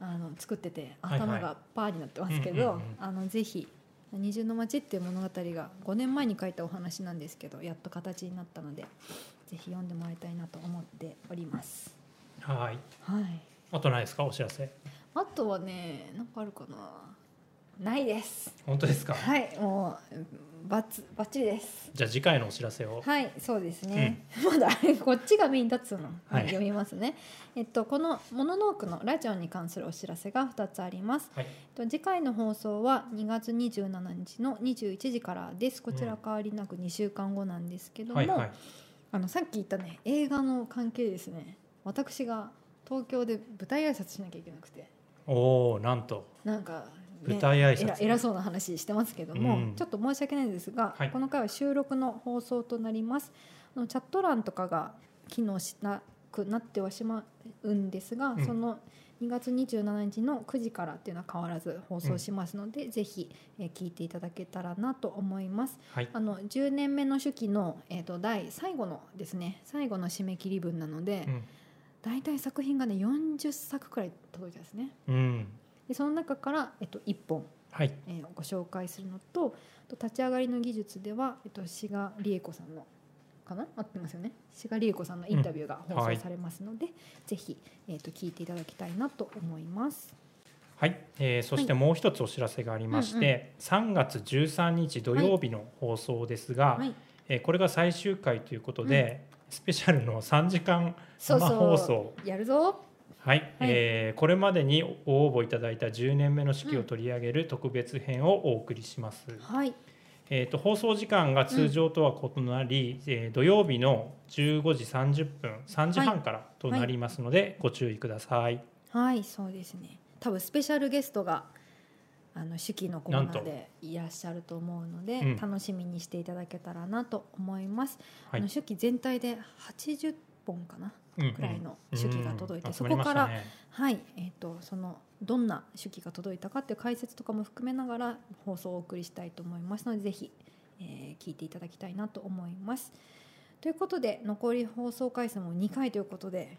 あの作ってて頭がパーになってますけどぜひ二重の町っていう物語が5年前に書いたお話なんですけどやっと形になったのでぜひ読んでもらいたいなと思っております。はい。はい。あとないですか？お知らせあとはね何かあるかな。ないです。本当ですか？はいもうバツバッチリです。じゃあ次回のお知らせを。はいそうですね、うん、まだ こっちがメイン立つの、はい、読みますね。えっとこのモノノークのラジオに関するお知らせが2つあります、はい、と次回の放送は2月27日の21時からです。こちら変わりなく2週間後なんですけども、うんはいはい、あのさっき言ったね映画の関係ですね。私が東京で舞台挨拶しなきゃいけなくておおなんと。なんか舞台挨拶。偉そうな話してますけども、うん、ちょっと申し訳ないんですが、はい、この回は収録の放送となります。あのチャット欄とかが機能しなくなってはしまうんですが、うん、その2月27日の9時からっていうのは変わらず放送しますので、うん、ぜひ、えー、聞いていただけたらなと思います。はい、あの10年目の手記の、えーと、第最後のですね最後の締め切り分なので、うん、大体作品がね40作くらい届いたんですね。うん。でその中から、えっと、1本、はい。えー、ご紹介するのと立ち上がりの技術では、えっと、志賀理恵子さんのかな？合ってますよね。志賀理恵子さんのインタビューが放送されますので、うんはい、ぜひ、えーと、聞いていただきたいなと思います。はい、えー、そしてもう一つお知らせがありまして、はいうんうん、3月13日土曜日の放送ですが、はい、えー、これが最終回ということで、うん、スペシャルの3時間生放送。やるぞ。はい、はい、えー、これまでに応募いただいた10年目の式を取り上げる特別編をお送りします。うん、はい。えーと、放送時間が通常とは異なり、うん、えー、土曜日の15時30分3時半からとなりますので、はい、ご注意ください。はい、そうですね。多分スペシャルゲストがあの手記のコーナーでいらっしゃると思うので、うん、楽しみにしていただけたらなと思います。はい、あの手記全体で80本かな。くらいの手記が届いて、うんうん、そこから、ね、はいえーと、そのどんな手記が届いたかっていう解説とかも含めながら放送をお送りしたいと思いますのでぜひ、えー、聞いていただきたいなと思います。ということで残り放送回数も2回ということで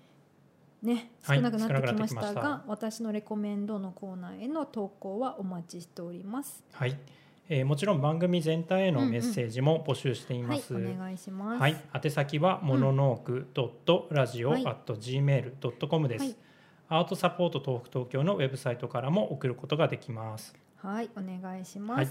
ね、少なくなってきましたが、はい、私のレコメンドのコーナーへの投稿はお待ちしております。はいえー、もちろん番組全体へのメッセージも募集しています。うんうんはい、お願いします。はい、宛先はモノノークドットラジオアット gmail ドットコムです。はい、アートサポート東北東京のウェブサイトからも送ることができます。はい、お願いします。はい、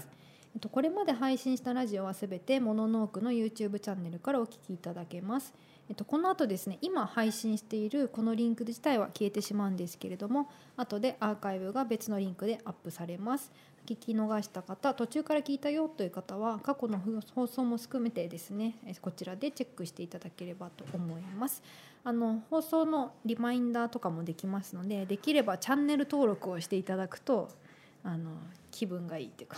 えっとこれまで配信したラジオはすべてモノノークの YouTube チャンネルからお聞きいただけます。えっと、この後ですね今配信しているこのリンク自体は消えてしまうんですけれども後でアーカイブが別のリンクでアップされます。聞き逃した方途中から聞いたよという方は過去の放送も含めてですねこちらでチェックしていただければと思います。あの放送のリマインダーとかもできますのでできればチャンネル登録をしていただくとあの気分がいいっていうか。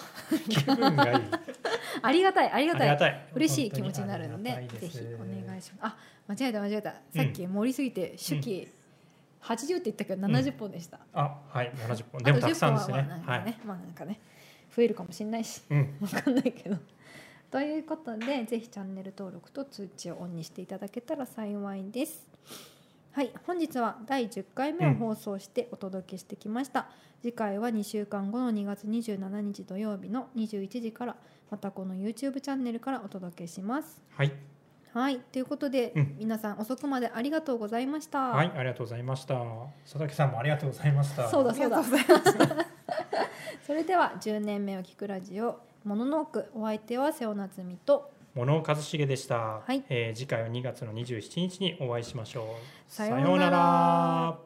気分がいい。ありがたいありがたい。嬉しい気持ちになるのでぜひお願いします。あ間違えた間違えた。さっき盛りすぎて手記、八十って言ったけど七十本でした、うん、あはい七十本。でもたくさんですね。ねはい。まあなんかね増えるかもしれないし、うん、分かんないけど。ということでぜひチャンネル登録と通知をオンにしていただけたら幸いですはい本日は第10回目を放送してお届けしてきました、次回は2週間後の2月27日土曜日の21時からまたこの YouTube チャンネルからお届けします。はい。はいということで、うん。皆さん遅くまでありがとうございました。はいありがとうございました。佐々木さんもありがとうございました。そうだそうだ。それでは10年目を聞くラジオモノノークお相手は瀬尾夏美と物尾一茂でした、はい。えー次回は2月の27日にお会いしましょう。さようなら